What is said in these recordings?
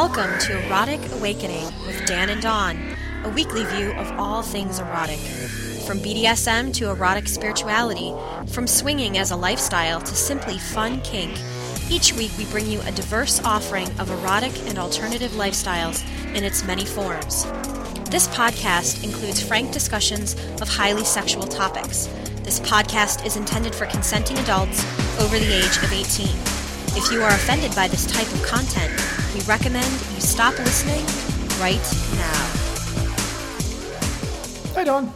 Welcome to Erotic Awakening with Dan and Dawn, a weekly view of all things erotic. From BDSM to erotic spirituality, from swinging as a lifestyle to simply fun kink, each week we bring you a diverse offering of erotic and alternative lifestyles in its many forms. This podcast includes frank discussions of highly sexual topics. This podcast is intended for consenting adults over the age of 18. If you are offended by this type of content, we recommend you stop listening right now. Hi, Dawn.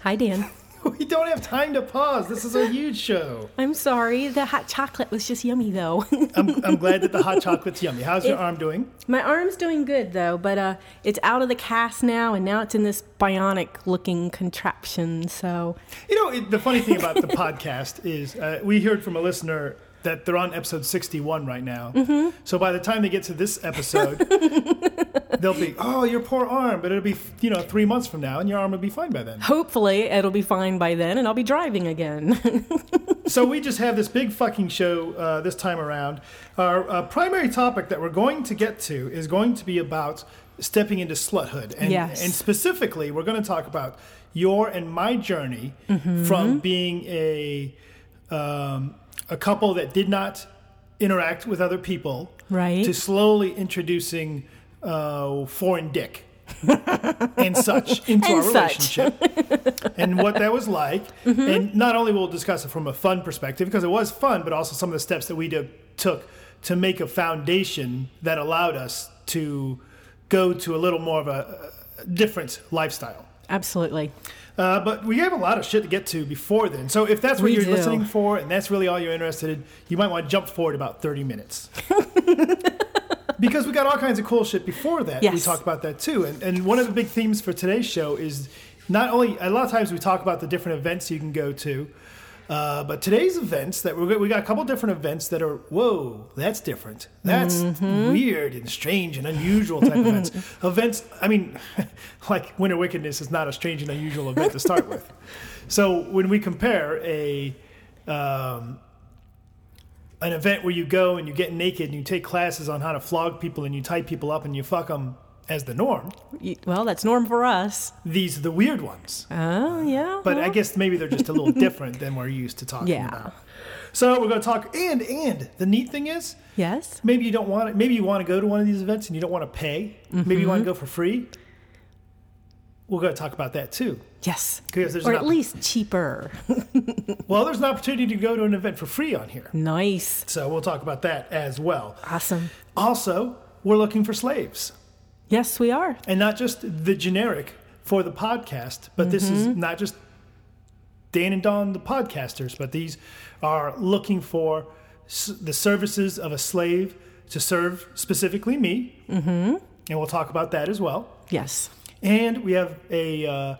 Hi, Dan. We don't have time to pause. This is a huge show. I'm sorry. The hot chocolate was just yummy, though. I'm, I'm glad that the hot chocolate's yummy. How's your arm doing? My arm's doing good, though, but uh, it's out of the cast now, and now it's in this bionic looking contraption. So, You know, it, the funny thing about the podcast is uh, we heard from a listener that they're on episode 61 right now. Mm-hmm. So by the time they get to this episode, they'll be, oh, your poor arm, but it'll be, you know, three months from now, and your arm will be fine by then. hopefully, it'll be fine by then, and I'll be driving again. so we just have this big fucking show uh, this time around. Our uh, primary topic that we're going to get to is going to be about stepping into sluthood, and, Yes. and specifically, we're going to talk about your and my journey Mm-hmm. from being a um, a couple that did not interact with other people, Right. to slowly introducing uh, foreign dick. and such into And our such. relationship and what that was like. And not only we'll discuss it from a fun perspective, because it was fun, but also some of the steps that we did, took to make a foundation that allowed us to go to a little more of a, a different lifestyle. Absolutely. Uh, but we have a lot of shit to get to before then. So if that's what We you're do. listening for and that's really all you're interested in, you might want to jump forward about 30 minutes. because we got all kinds of cool shit before that. We Yes. talk about that too. And, and one of the big themes for today's show is not only, a lot of times we talk about the different events you can go to, uh, but today's events that we're, we got a couple different events that are whoa that's different. That's Mm-hmm. weird and strange and unusual type events. Events I mean like winter wickedness is not a strange and unusual event to start with. So when we compare a um, an event where you go and you get naked and you take classes on how to flog people and you tie people up and you fuck them as the norm Well, that's norm for us. these are the weird ones Oh, yeah. but I guess maybe they're just a little different than we're used to talking Yeah. about. So we're going to talk, and and the neat thing is, yes. maybe you don't want it. Maybe you want to go to one of these events and you don't want to pay. Maybe you want to mm-hmm. go for free. We're going to talk about that too, Yes. because there's Or at least cheaper. well, there's an opportunity to go to an event for free on here. nice. So we'll talk about that as well. Awesome. Also, we're looking for slaves, Yes, we are. and not just the generic for the podcast, but this is not just Dan and Dawn, the podcasters, but these are looking for s- the services of a slave to serve specifically me. Mm-hmm. And we'll talk about that as well. Yes. And we have a uh,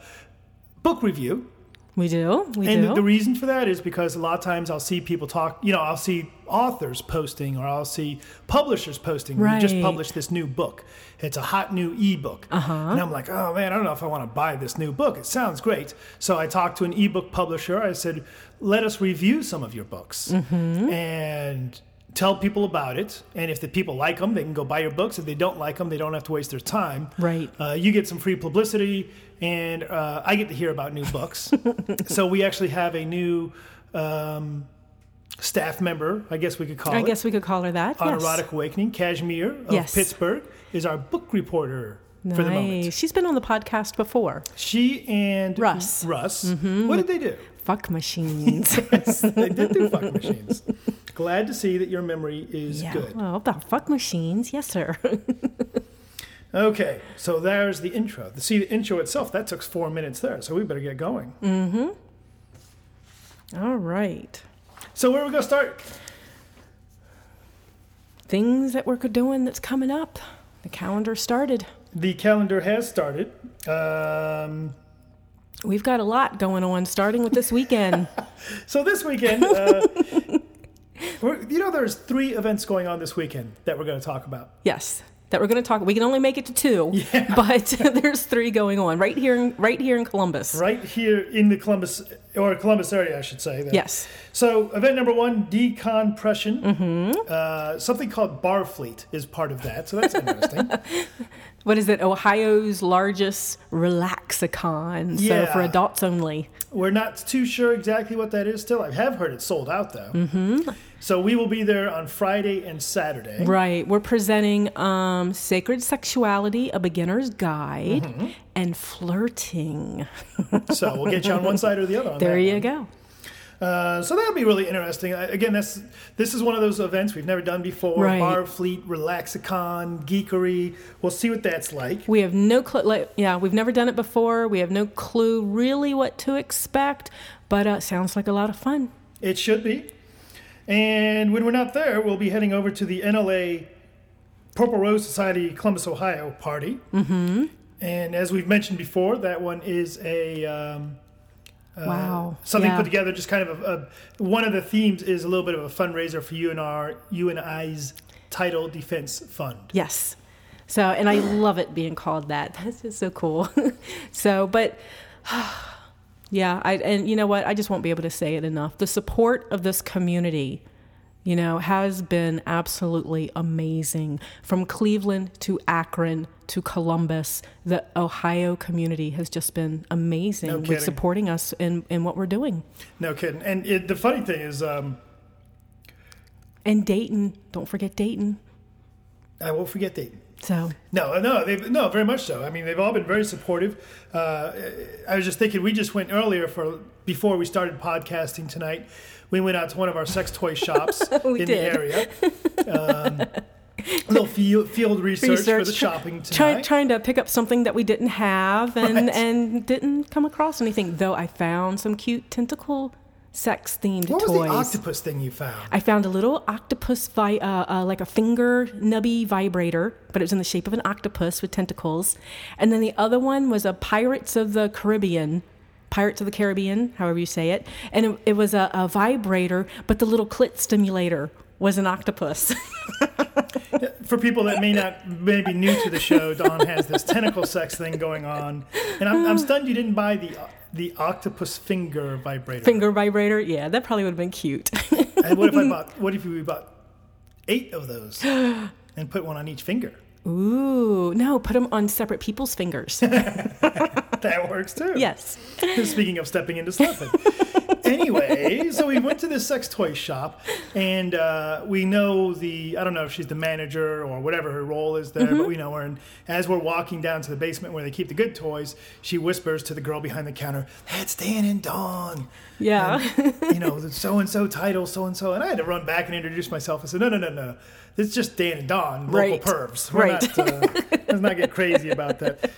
book review. We do. We And do. the reason for that is because a lot of times I'll see people talk, you know, I'll see authors posting or I'll see publishers posting. We just Right. published this new book. It's a hot new ebook. Uh-huh. And I'm like, oh man, I don't know if I want to buy this new book. It sounds great. So I talked to an ebook publisher. I said, let us review some of your books Mm-hmm. and tell people about it. And if the people like them, they can go buy your books. If they don't like them, they don't have to waste their time. Right. Uh, you get some free publicity, and uh, I get to hear about new books. so we actually have a new um, staff member, I guess we could call her I guess we could call her that. on yes. Erotic Awakening. Cashmere of Yes. Pittsburgh is our book reporter for the moment. Nice. She's been on the podcast before. She and Russ. Russ. What did they do? Fuck machines. they did do fuck machines. Glad to see that your memory is yeah. good. Well, the fuck machines. Yes, sir. Okay, so there's the intro. The see the intro itself that took four minutes there, so we better get going. Mm-hmm. All right. So where are we gonna start? Things that we're doing that's coming up. The calendar started. The calendar has started. Um, We've got a lot going on, starting with this weekend. so this weekend, uh, you know, there's three events going on this weekend that we're going to talk about. yes, that we're going to talk. We can only make it to two, but there's three going on right here, in, right here in Columbus. Right here in the Columbus or Columbus area, I should say. That. Yes. So, event number one, decompression. Mm-hmm. Uh, something called Barfleet is part of that, so that's interesting. What is it? Ohio's largest relaxicon. So Yeah. for adults only. We're not too sure exactly what that is still. I have heard it's sold out though. Mm-hmm. So we will be there on Friday and Saturday. Right. We're presenting um, Sacred Sexuality, a Beginner's Guide, Mm-hmm. And Flirting. So we'll get you on one side or the other. On There you one. go. Uh, so that'll be really interesting. Again, that's this is one of those events we've never done before. Right. Barfleet, Relaxicon, Geekery. We'll see what that's like. We have no clue. Like, yeah, we've never done it before. We have no clue really what to expect, but uh, sounds like a lot of fun. It should be. And when we're not there, we'll be heading over to the NLA Purple Rose Society Columbus, Ohio party. Mm-hmm. And as we've mentioned before, that one is a um, wow. something Yeah. put together. Just kind of a, a one of the themes is a little bit of a fundraiser for our you title defense fund. Yes. So, and I love it being called that. That's just so cool. so, but yeah, I and you know what? I just won't be able to say it enough. The support of this community, you know, has been absolutely amazing. From Cleveland to Akron to Columbus, the Ohio community has just been amazing No with supporting us in, in what we're doing. No kidding. And it, the funny thing is, um, And Dayton, don't forget Dayton. I won't forget Dayton. So, No, no, no, very much so. I mean, they've all been very supportive. Uh, I was just thinking, we just went earlier for before we started podcasting tonight. We went out to one of our sex toy shops in did. the area. Um, a little field, field research, for the Research, shopping try, tonight. trying to pick up something that we didn't have and, Right. and didn't come across anything. Though I found some cute tentacle sex themed toys. what was the octopus thing you found? I found a little octopus, vi- uh, uh, like a finger nubby vibrator, but it was in the shape of an octopus with tentacles. And then the other one was a Pirates of the Caribbean. Pirates of the Caribbean, however you say it. And it, it was a, a vibrator, but the little clit stimulator was an octopus. For people that may not may be new to the show, Dawn has this tentacle sex thing going on, and I'm, I'm stunned you didn't buy the the octopus finger vibrator. Finger vibrator? Yeah, that probably would have been cute. And what if I bought? What if we bought eight of those and put one on each finger? Ooh, no, put them on separate people's fingers. That works too. yes. Speaking of stepping into slipping. anyway, so we went to this sex toy shop, and uh, we know the I don't know if she's the manager or whatever her role is there, Mm-hmm. but we know her. And as we're walking down to the basement where they keep the good toys, she whispers to the girl behind the counter, "That's Dan and Dawn." Yeah. you know, the so and so title, so and so. And I had to run back and introduce myself. I said, no, no, no, no. It's just Dan and Dawn, local Right. pervs. We're Right. not, uh, let's not get crazy about that.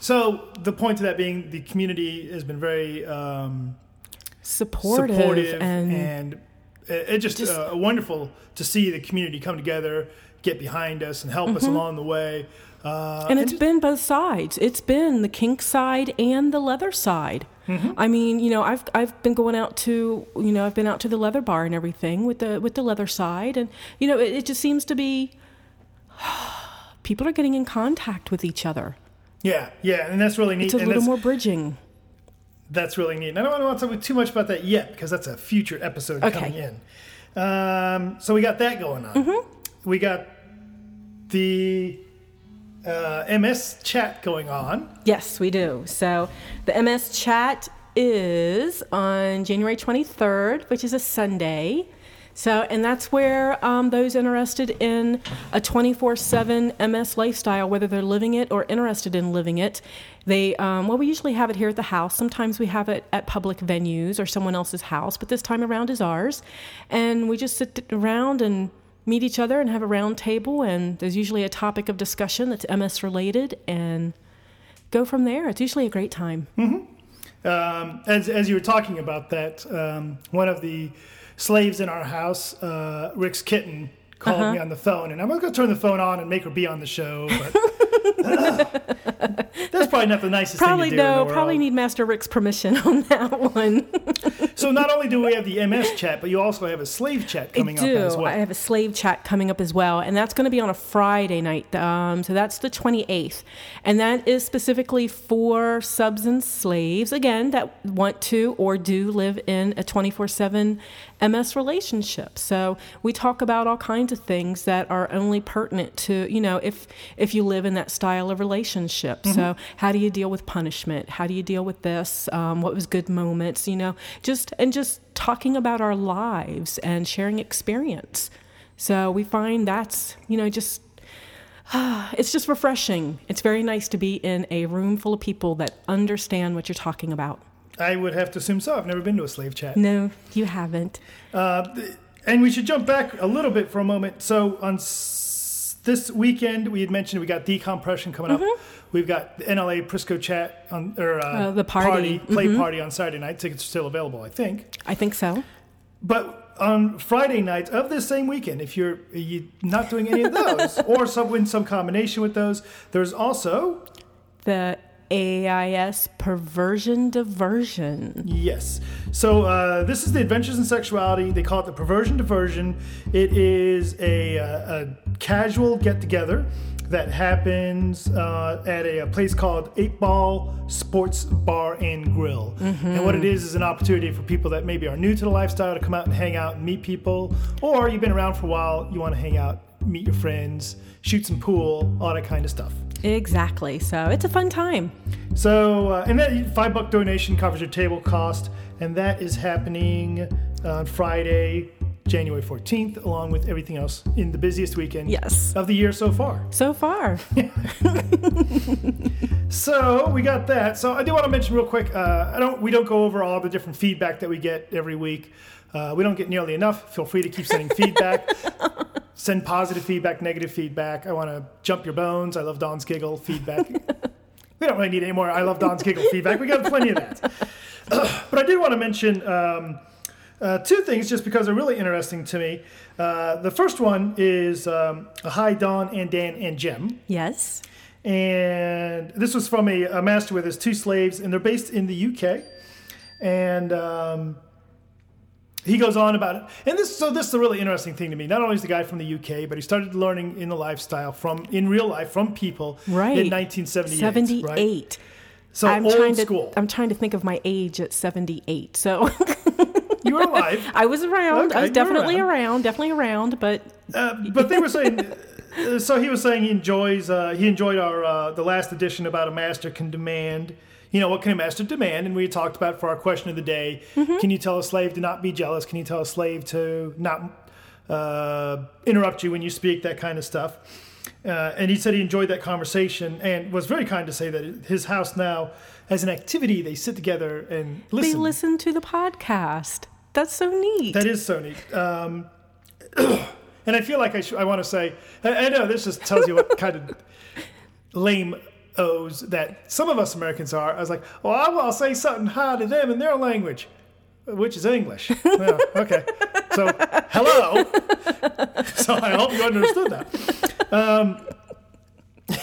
So the point of that being, the community has been very um, supportive, supportive, and, and, it, it just, Just- uh, wonderful to see the community come together, get behind us, and help us along the way. Uh, Mm-hmm. and it's just- been both sides. It's been the kink side and the leather side. Mm-hmm. I mean, you know, I've I've been going out to you know I've been out to the leather bar and everything with the with the leather side, and you know it, it just seems to be people are getting in contact with each other. yeah, yeah, and that's really neat. It's a and little more bridging. That's really neat. And I don't want to talk too much about that yet because that's a future episode Okay. coming in. Um, so we got that going on. Mm-hmm. We got the uh, MS chat going on. Yes, we do. So the MS chat is on January 23rd, which is a Sunday. So, and that's where um, those interested in a 24 7 MS lifestyle, whether they're living it or interested in living it, they, um, well, we usually have it here at the house. Sometimes we have it at public venues or someone else's house, but this time around is ours. And we just sit around and meet each other and have a round table, and there's usually a topic of discussion that's MS related, and go from there. It's usually a great time. Um, as, as you were talking about that, um, one of the slaves in our house, uh, Rick's kitten, called Uh-huh. me on the phone, and I'm going to turn the phone on and make her be on the show, but That's probably not the nicest Probably thing to do. in no. Probably need Master Rick's permission on that one. So not only do we have the MS chat, but you also have a slave chat coming I do. up as well. I have a slave chat coming up as well, and that's going to be on a Friday night. Um, so that's the 28th, and that is specifically for subs and slaves again that want to or do live in a 24/7 MS relationship. So we talk about all kinds of things that are only pertinent to you know if if you live in that style of relationship. Mm-hmm. So how do you deal with punishment? How do you deal with this? Um, what was good moments? You know, just and just talking about our lives and sharing experience. So we find that's you know just it's just refreshing. It's very nice to be in a room full of people that understand what you're talking about. I would have to assume so. I've never been to a slave chat. No, you haven't. Uh, and we should jump back a little bit for a moment. So on s- this weekend, we had mentioned we got decompression coming up. We've got the NLA Prisco chat on or uh, Mm-hmm. Uh, the party. play party on Saturday night. Tickets are still available, I think. I think so. But on Friday night of this same weekend, if you're you not doing any of those, or some in some combination with those, there's also The AIS perversion diversion. Yes. So uh, this is the Adventures in Sexuality. They call it the Perversion Diversion. It is a, uh, a casual get together that happens uh, at a, a place called Eight Ball Sports Bar and Grill. And what it is is an opportunity for people that maybe are new to the lifestyle to come out and hang out and meet people, or you've been around for a while, you want to hang out, meet your friends, shoot some pool, all that kind of stuff. Exactly. So it's a fun time. So, uh, and that five buck donation covers your table cost, and that is happening on Friday, January 14th, along with everything else in the busiest weekend Yes. of the year so far. So far. So we got that. So I do want to mention real quick. Uh, I don't. We don't go over all the different feedback that we get every week. Uh, we don't get nearly enough. Feel free to keep sending feedback. Send positive feedback, negative feedback. I want to jump your bones. I love Dawn's giggle feedback. we don't really need any more. I love Dawn's giggle feedback. We got plenty of that. but I did want to mention um, uh, two things just because they're really interesting to me. Uh, the first one is um, hi Dawn and Dan and Jim. yes. and this was from a, a master with his two slaves, and they're based in the UK. And um, he goes on about it. And this, so this is a really interesting thing to me. Not only is the guy from the UK, but he started learning in the lifestyle from in real life from people Right. in 1978. 78. Right? So I'm old trying to school. I'm trying to think of my age at 78. So you were alive. I was around. Okay, I was definitely around. around. definitely around, but Uh, but they were saying. uh, So he was saying he enjoys. Uh, he enjoyed our uh, the last edition about a master can demand. You know what can a master demand? And we talked about for our question of the day. Mm-hmm. Can you tell a slave to not be jealous? Can you tell a slave to not uh, interrupt you when you speak? That kind of stuff. Uh, and he said he enjoyed that conversation and was very kind to say that his house now, as an activity, they sit together and listen. they listen to the podcast. That's so neat. That is so neat. Um, and I feel like I, sh- I want to say, I, I know this just tells you what kind of lame O's that some of us Americans are. I was like, well, I will say something hi to them in their language, which is English. Well, okay. So, hello. so I hope you understood that. Um,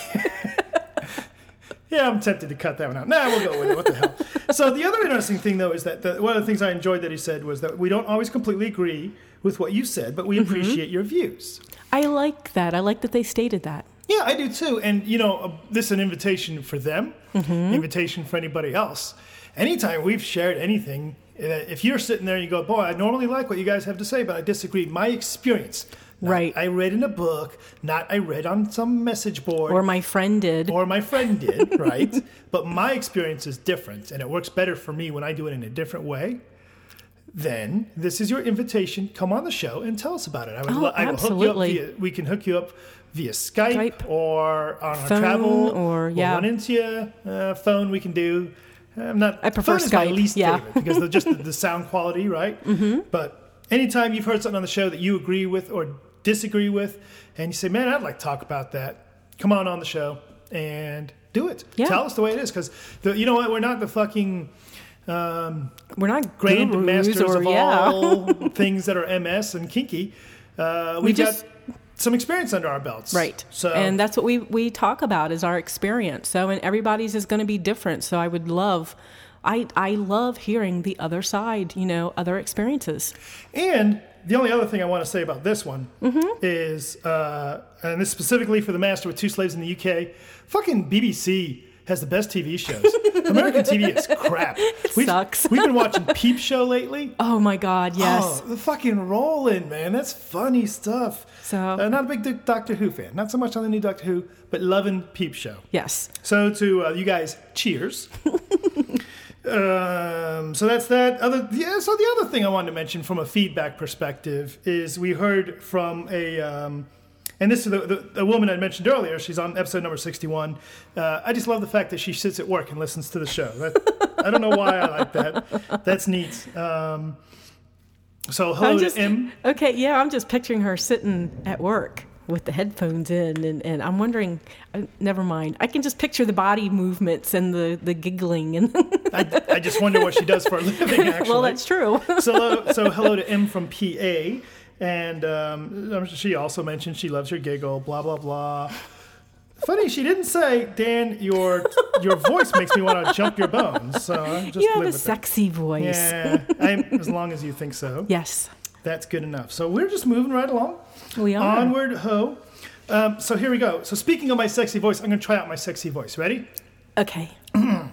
yeah, I'm tempted to cut that one out. Nah, we'll go with it. What the hell? So the other interesting thing, though, is that the, one of the things I enjoyed that he said was that we don't always completely agree with what you said, but we appreciate your views. I like that. I like that they stated that. Yeah, I do too. And you know, uh, this is an invitation for them, invitation for anybody else. Anytime we've shared anything, uh, if you're sitting there and you go, "Boy, I normally like what you guys have to say, but I disagree." My experience, not Right. I read in a book, not I read on some message board, Or my friend did. or my friend did, right? But my experience is different, and it works better for me when I do it in a different way. Then this is your invitation. Come on the show and tell us about it. I would. Oh, lo- I will absolutely. hook you up via, we can hook you up via Skype, Skype. or on our travel, or- yeah. run into. Uh, phone we can do. I'm not. I prefer phone is my Skype, least yeah. favorite because of just the, the sound quality, right? Mm-hmm. But anytime you've heard something on the show that you agree with or disagree with, and you say, "Man, I'd like to talk about that," come on on the show and do it. Yeah. Tell us the way it is because you know what? We're not the fucking um, We're not grand masters or of yeah. all things that are MS and kinky. Uh, we we've just got some experience under our belts. Right. So and that's what we we talk about is our experience. So and everybody's is going to be different. So I would love I I love hearing the other side, you know, other experiences. And the only other thing I want to say about this one is, uh, and this specifically for the Master with Two Slaves in the UK, fucking BBC has the best TV shows. American TV is crap. It sucks. We've been watching Peep Show lately. Oh my god, yes. Oh, the fucking rolling, man. That's funny stuff. So- uh, not a big Doctor Who fan. Not so much on the new Doctor Who, but loving Peep Show. Yes. So to uh, you guys, cheers. um, so that's that. Other yeah. So the other thing I wanted to mention from a feedback perspective is we heard from a. Um, and this is the, the, the woman I mentioned earlier. She's on episode number 61. Uh, I just love the fact that she sits at work and listens to the show. That, I don't know why I like that. That's neat. Um, so hello I'm just, M. Okay, yeah, I'm just picturing her sitting at work with the headphones in and, and I'm wondering uh, never mind. I can just picture the body movements and the, the giggling and I, I just wonder what she does for a living. Actually, well that's true. so, so hello to M from PA, and um, she also mentioned she loves your giggle. Blah blah blah. Funny, she didn't say, Dan, your your voice makes me want to jump your bones. So I'm just you have a sexy voice. Yeah, I'm, as long as you think so, Yes. that's good enough. So we're just moving right along. We are. Onward, ho. Um, so here we go. So speaking of my sexy voice, I'm going to try out my sexy voice. Ready? Okay.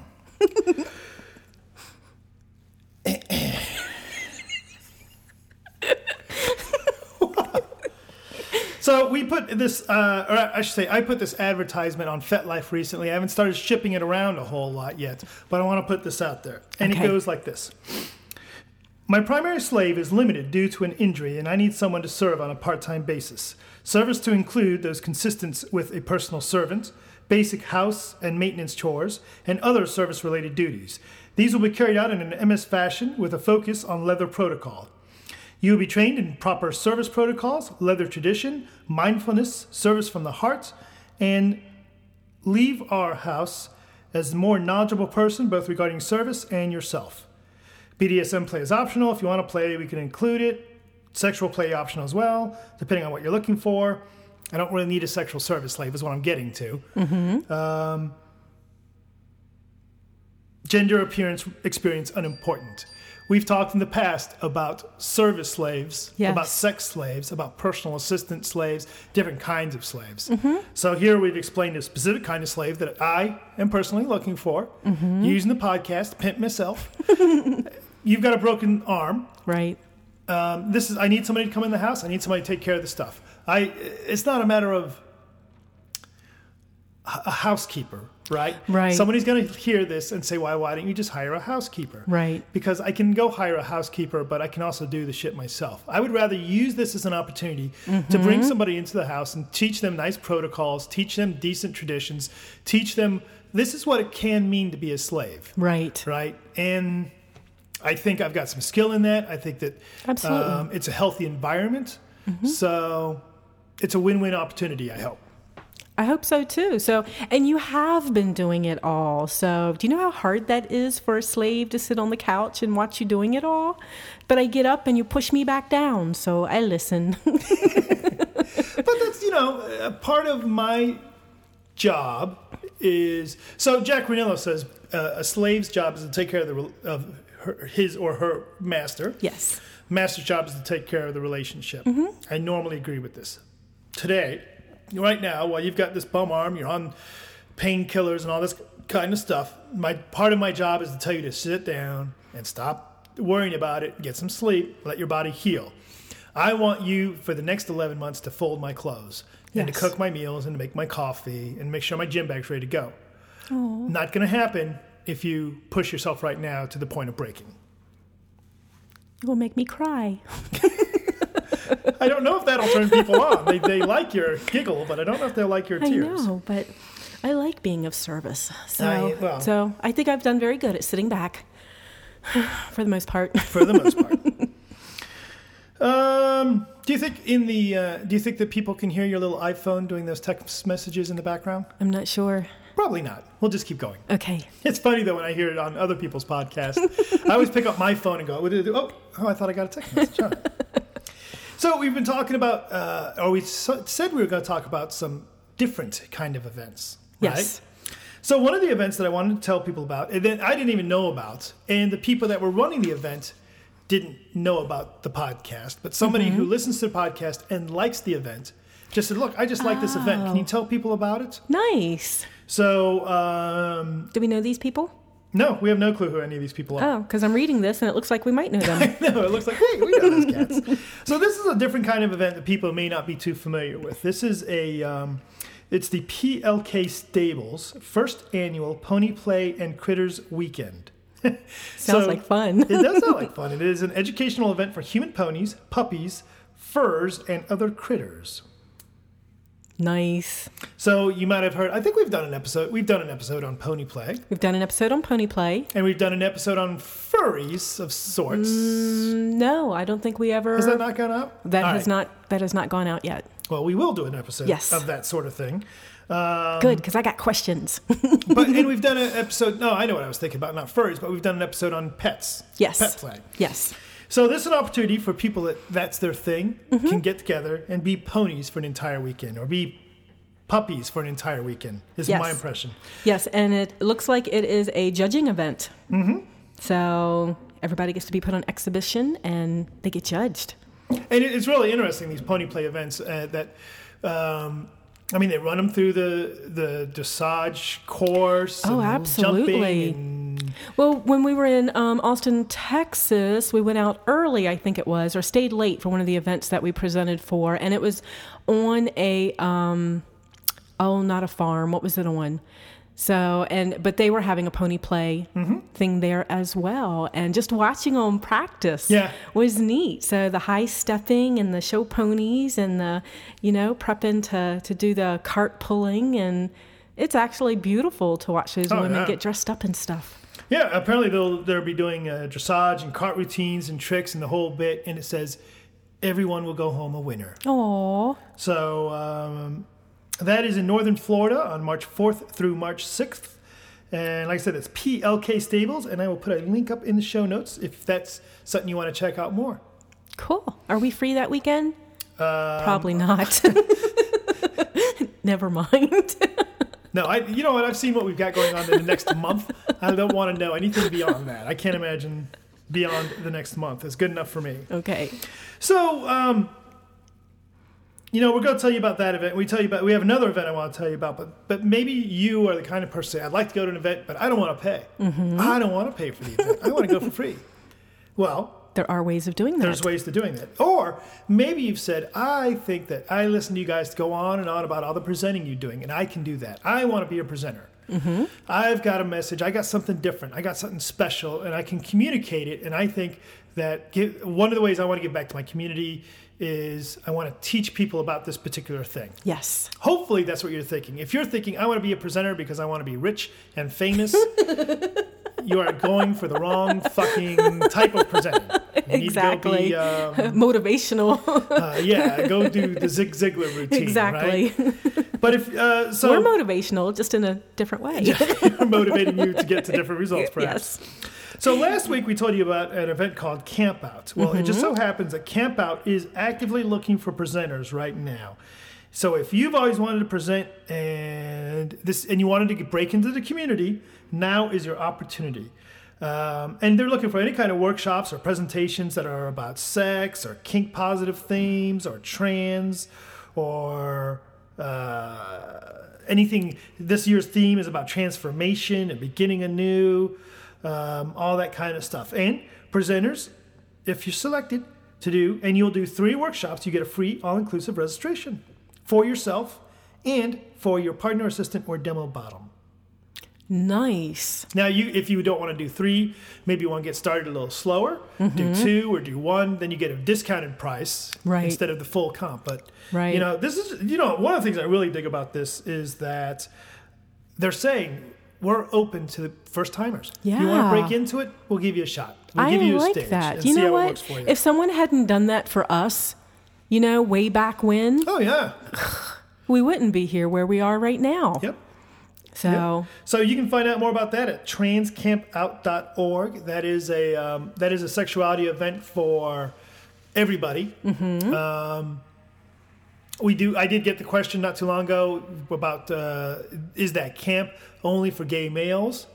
So we put this, uh, or I should say, I put this advertisement on FetLife recently. I haven't started shipping it around a whole lot yet, but I want to put this out there. And Okay. it goes like this My primary slave is limited due to an injury, and I need someone to serve on a part time basis. Service to include those consistent with a personal servant, basic house and maintenance chores, and other service related duties. These will be carried out in an MS fashion with a focus on leather protocol. You will be trained in proper service protocols, leather tradition, mindfulness, service from the heart, and leave our house as a more knowledgeable person, both regarding service and yourself. BDSM play is optional. If you want to play, we can include it. Sexual play optional as well, depending on what you're looking for. I don't really need a sexual service slave, is what I'm getting to. Um, gender appearance experience unimportant. We've talked in the past about service slaves, Yes. about sex slaves, about personal assistant slaves, different kinds of slaves. So here we've explained a specific kind of slave that I am personally looking for, using the podcast pimp myself. You've got a broken arm. Right. Um, this is I need somebody to come in the house. I need somebody to take care of the stuff. I it's not a matter of a housekeeper, right? Right. Somebody's going to hear this and say, "Why? Why don't you just hire a housekeeper?" Right. Because I can go hire a housekeeper, but I can also do the shit myself. I would rather use this as an opportunity to Mm-hmm. bring somebody into the house and teach them nice protocols, teach them decent traditions, teach them this is what it can mean to be a slave Right. right? And I think I've got some skill in that. I think that Absolutely. Mm-hmm. um, it's a healthy environment. So it's a win-win opportunity. I hope. I hope so too. So, and you have been doing it all. So, do you know how hard that is for a slave to sit on the couch and watch you doing it all? But I get up and you push me back down, so I listen. But that's you know a part of my job is so Jack Rinella says uh, a slave's job is to take care of the of her, his or her master. yes. Master's job is to take care of the relationship. Mm-hmm. I normally agree with this. Today, right now, while you've got this bum arm, you're on painkillers and all this kind of stuff. My part of my job is to tell you to sit down and stop worrying about it, get some sleep, let your body heal. I want you for the next 11 months to fold my clothes and to cook my meals and to make my coffee and make sure my gym bag's ready to go. Not going to happen if you push yourself right now to the point of breaking. It will make me cry. I don't know if that'll turn people on. They, they like your giggle, but I don't know if they'll like your tears. I know, but I like being of service. So, I- well- so I think I've done very good at sitting back for the most part. for the most part. um, do you think in the uh, do you think that people can hear your little iPhone doing those text messages in the background? I'm not sure. Probably not. We'll just keep going. Okay. It's funny though when I hear it on other people's podcasts. I always pick up my phone and go, "What did it do?" "Oh, oh, I thought I got a text message." Huh. So we've been talking about, uh, or we said we were going to talk about some different kind of events. Right? Yes. So one of the events that I wanted to tell people about, and then I didn't even know about, and the people that were running the event didn't know about the podcast, but somebody who listens to the podcast and likes the event just said, "Look, I just like this event. Can you tell people about it?" Nice. So um, Do we know these people? No, we have no clue who any of these people are. Oh, because I'm reading this and it looks like we might know them. no, it looks like, hey, we know those cats. so this is a different kind of event that people may not be too familiar with. This is a, um, it's the PLK Stables first annual Pony Play and Critters Weekend. Sounds So- like fun. it does sound like fun. It is an educational event for human ponies, puppies, furs, and other critters. Nice. So you might have heard. I think we've done an episode. We've done an episode on pony play, We've done an episode on pony play. and we've done an episode on furries of sorts. No, I don't think we ever. Has that not gone out? that All has right. not that has not gone out yet. Well, we will do an episode Yes. of that sort of thing. Um, Good, because I got questions. but and we've done an episode. No, I know what I was thinking about. Not furries, but we've done an episode on pets. yes. Pet play. Yes. So this is an opportunity for people that that's their thing Mm-hmm. can get together and be ponies for an entire weekend or be puppies for an entire weekend. Is Yes. my impression. Yes, and it looks like it is a judging event. Mm-hmm. So everybody gets to be put on exhibition and they get judged. And it's really interesting these pony play events uh, that. Um, I mean, they run them through the the dressage course. Oh, absolutely. And Well, when we were in um, Austin, Texas, we went out early, I think it was, or stayed late for one of the events that we presented for, and it was on a um, oh, not a farm. What was it on? So and but they were having a pony play Mm-hmm. thing there as well, and just watching them practice Yeah. was neat. So the high stepping and the show ponies and the you know prepping to to do the cart pulling and. It's actually beautiful to watch those Oh, women yeah. get dressed up and stuff. Yeah, apparently they'll they'll be doing uh, dressage and cart routines and tricks and the whole bit, and it says everyone will go home a winner. Aw. So um, that is in northern Florida on March 4th through March 6th. And like I said, it's PLK Stables, and I will put a link up in the show notes if that's something you want to check out more. Cool. Are we free that weekend? Um, Probably not. Never mind. No, I you know what? I've seen what we've got going on in the next month. I don't want to know anything beyond that. I can't imagine beyond the next month. It's good enough for me. okay. So, um, you know, we're going to tell you about that event. We tell you about. We have another event I want to tell you about, but but maybe you are the kind of person I'd like to go to an event, but I don't want to pay. I don't want to pay for the event. I want to go for free. Well, There are ways of doing that. there's ways to doing that. Or maybe you've said, I think that I listen to you guys go on and on about all the presenting you're doing, and I can do that. I want to be a presenter. Mm-hmm. I've got a message. I got something different. I got something special, and I can communicate it. And I think that give, one of the ways I want to give back to my community is I want to teach people about this particular thing. yes. Hopefully, that's what you're thinking. If you're thinking, I want to be a presenter because I want to be rich and famous, you are going for the wrong fucking type of presenting. You need to go Exactly. be, um, Motivational. uh, yeah, go do the Zig Ziglar routine. exactly. Right? But if uh, so, We're motivational, just in a different way. we're motivating you to get to different results, perhaps. yes. So last week we told you about an event called Camp Out. Well, it just so Mm-hmm. happens that Camp Out is actively looking for presenters right now. So if you've always wanted to present and this and you wanted to break into the community, now is your opportunity. Um, and they're looking for any kind of workshops or presentations that are about sex or kink positive themes or trans or uh, anything. This year's theme is about transformation and beginning anew, um, all that kind of stuff. And presenters, if you're selected to do, and you'll do three workshops, you get a free all inclusive registration for yourself and for your partner, assistant, or demo bottom. Nice. Now, you if you don't want to do three, maybe you want to get started a little slower, do mm-hmm. two or do one, then you get a discounted price Right. instead of the full comp. But Right. you know, this is you know one of the things I really dig about this is that they're saying we're open to first timers. If you want to break into it? We'll give you a shot. We'll I give you a like stage that. and You see know what? works for you. If someone hadn't done that for us, you know, way back when, oh yeah, we wouldn't be here where we are right now. yep. So, So you can find out more about that at transcampout.org. That is a um, that is a sexuality event for everybody. Um, we do. I did get the question not too long ago about uh, is that camp only for gay males?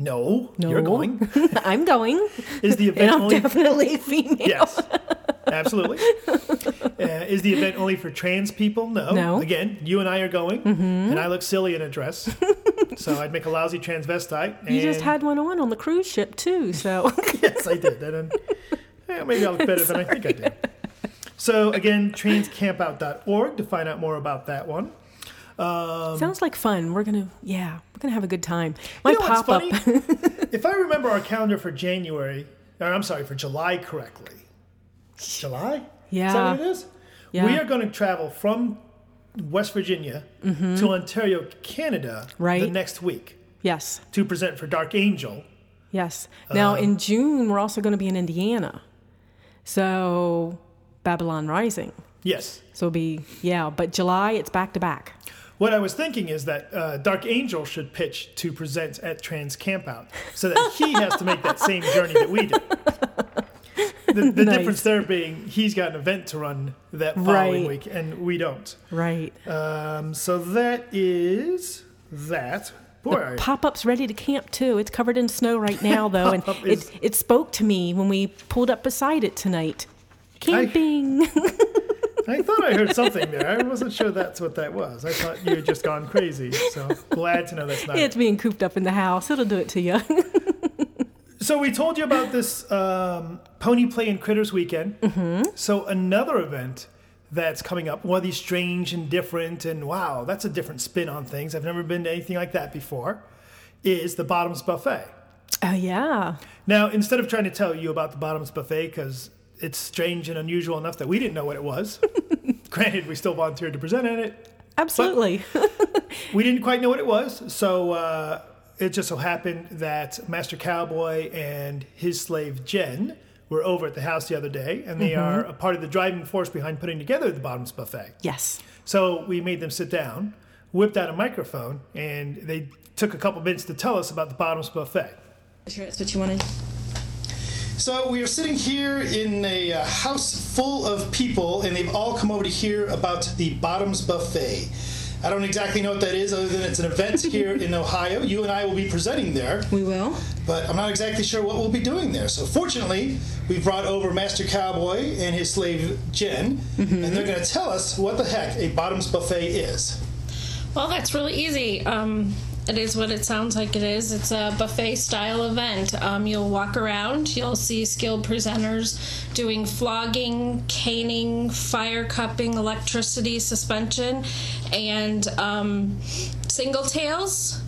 No, No. you're going. I'm going. Is the And event I'm only? definitely female. Yes, absolutely. Uh, is the event only for trans people? No. No. Mm-hmm. Again, you and I are going, and I look silly in a dress, so I'd make a lousy transvestite. You just had one on on the cruise ship too, so yes, I did. And yeah, maybe I look better than I think I did. So again, transcampout.org to find out more about that one. Sounds like fun. We're gonna yeah, we're gonna have a good time. My You know pop up. if I remember our calendar for January, or I'm sorry, for July correctly. July? Yeah. Is that what it is? Yeah. We are going to travel from West Virginia to Ontario, Canada, the Mm-hmm. Next week yes, to present for Dark Angel. yes. Now Um, in June we're also going to be in Indiana, so Babylon Rising. Yes. So it'll be yeah, but July it's back to back. What I was thinking is that uh, Dark Angel should pitch to present at Trans Campout so that he has to make that same journey that we do. The, the Nice. difference there being he's got an event to run that following Right. week and we don't. Right. Um, so that is that. Boy, Pop up's ready to camp too. It's covered in snow right now though, and is- it it spoke to me when we pulled up beside it tonight. Camping. I thought I heard something there. I wasn't sure that's what that was. I thought you had just gone crazy. So glad to know that's not. it's it. being cooped up in the house. It'll do it to you. So we told you about this um, Pony Play and Critters weekend. Mm-hmm. So another event that's coming up, one of these strange and different, and wow, that's a different spin on things. I've never been to anything like that before. Is the Bottoms Buffet. Oh yeah. Now, instead of trying to tell you about the Bottoms Buffet, because it's strange and unusual enough that we didn't know what it was. Granted, we still volunteered to present at it. Absolutely. We didn't quite know what it was, so uh, it just so happened that Master Cowboy and his slave Jen were over at the house the other day, and they are a part of the driving force behind putting together the Bottoms Buffet. yes. So we made them sit down, whipped out a microphone, and they took a couple minutes to tell us about the Bottoms Buffet. Sure, that's what you wanted. So we are sitting here in a uh, house full of people, and they've all come over to hear about the Bottoms Buffet. I don't exactly know what that is, other than it's an event here in Ohio. You and I will be presenting there, We will. but I'm not exactly sure what we'll be doing there. So fortunately, we've brought over Master Cowboy and his slave Jen, and they're going to tell us what the heck a Bottoms Buffet is. Well, that's really easy. Um, it is what it sounds like it is. It's a buffet style event. Um, you'll walk around, you'll see skilled presenters doing flogging, caning, fire cupping, electricity suspension, and um, single tails.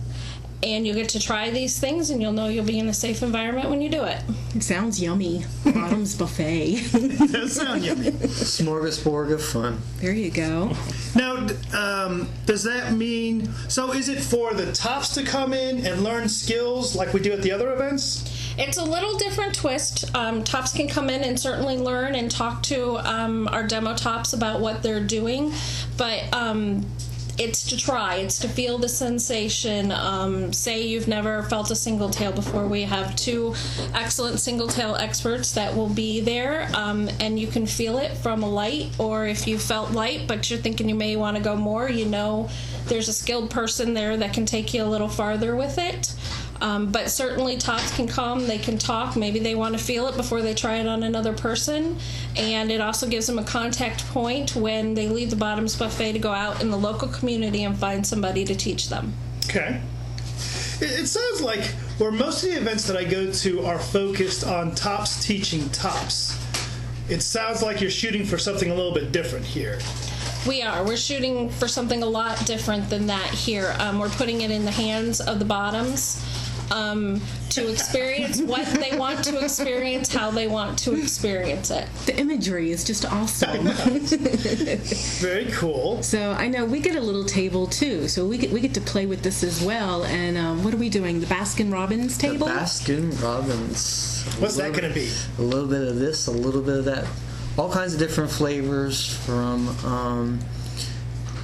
And you get to try these things, and you'll know you'll be in a safe environment when you do it. It sounds yummy. Bottom's buffet. that sounds yummy. Smorgasbord of fun. there you go. Now, um, does that mean so? Is it for the tops to come in and learn skills like we do at the other events? It's a little different twist. Um, tops can come in and certainly learn and talk to um, our demo tops about what they're doing, but um, it's to try. It's to feel the sensation. Um, say you've never felt a single tail before. We have two excellent single tail experts that will be there, um, and you can feel it from a light, or if you felt light but you're thinking you may want to go more, you know there's a skilled person there that can take you a little farther with it. Um, but certainly, tops can come, they can talk. Maybe they want to feel it before they try it on another person. And it also gives them a contact point when they leave the Bottoms Buffet to go out in the local community and find somebody to teach them. Okay. It, it sounds like where most of the events that I go to are focused on tops teaching tops. It sounds like you're shooting for something a little bit different here. We are. We're shooting for something a lot different than that here. Um, we're putting it in the hands of the bottoms um, to experience what they want to experience, how they want to experience it. The imagery is just awesome. Very cool. so I know we get a little table too, so we get we get to play with this as well. And um, what are we doing? The Baskin Robbins The table. Baskin Robbins. What's that going to be? A little bit of this, a little bit of that. All kinds of different flavors from um,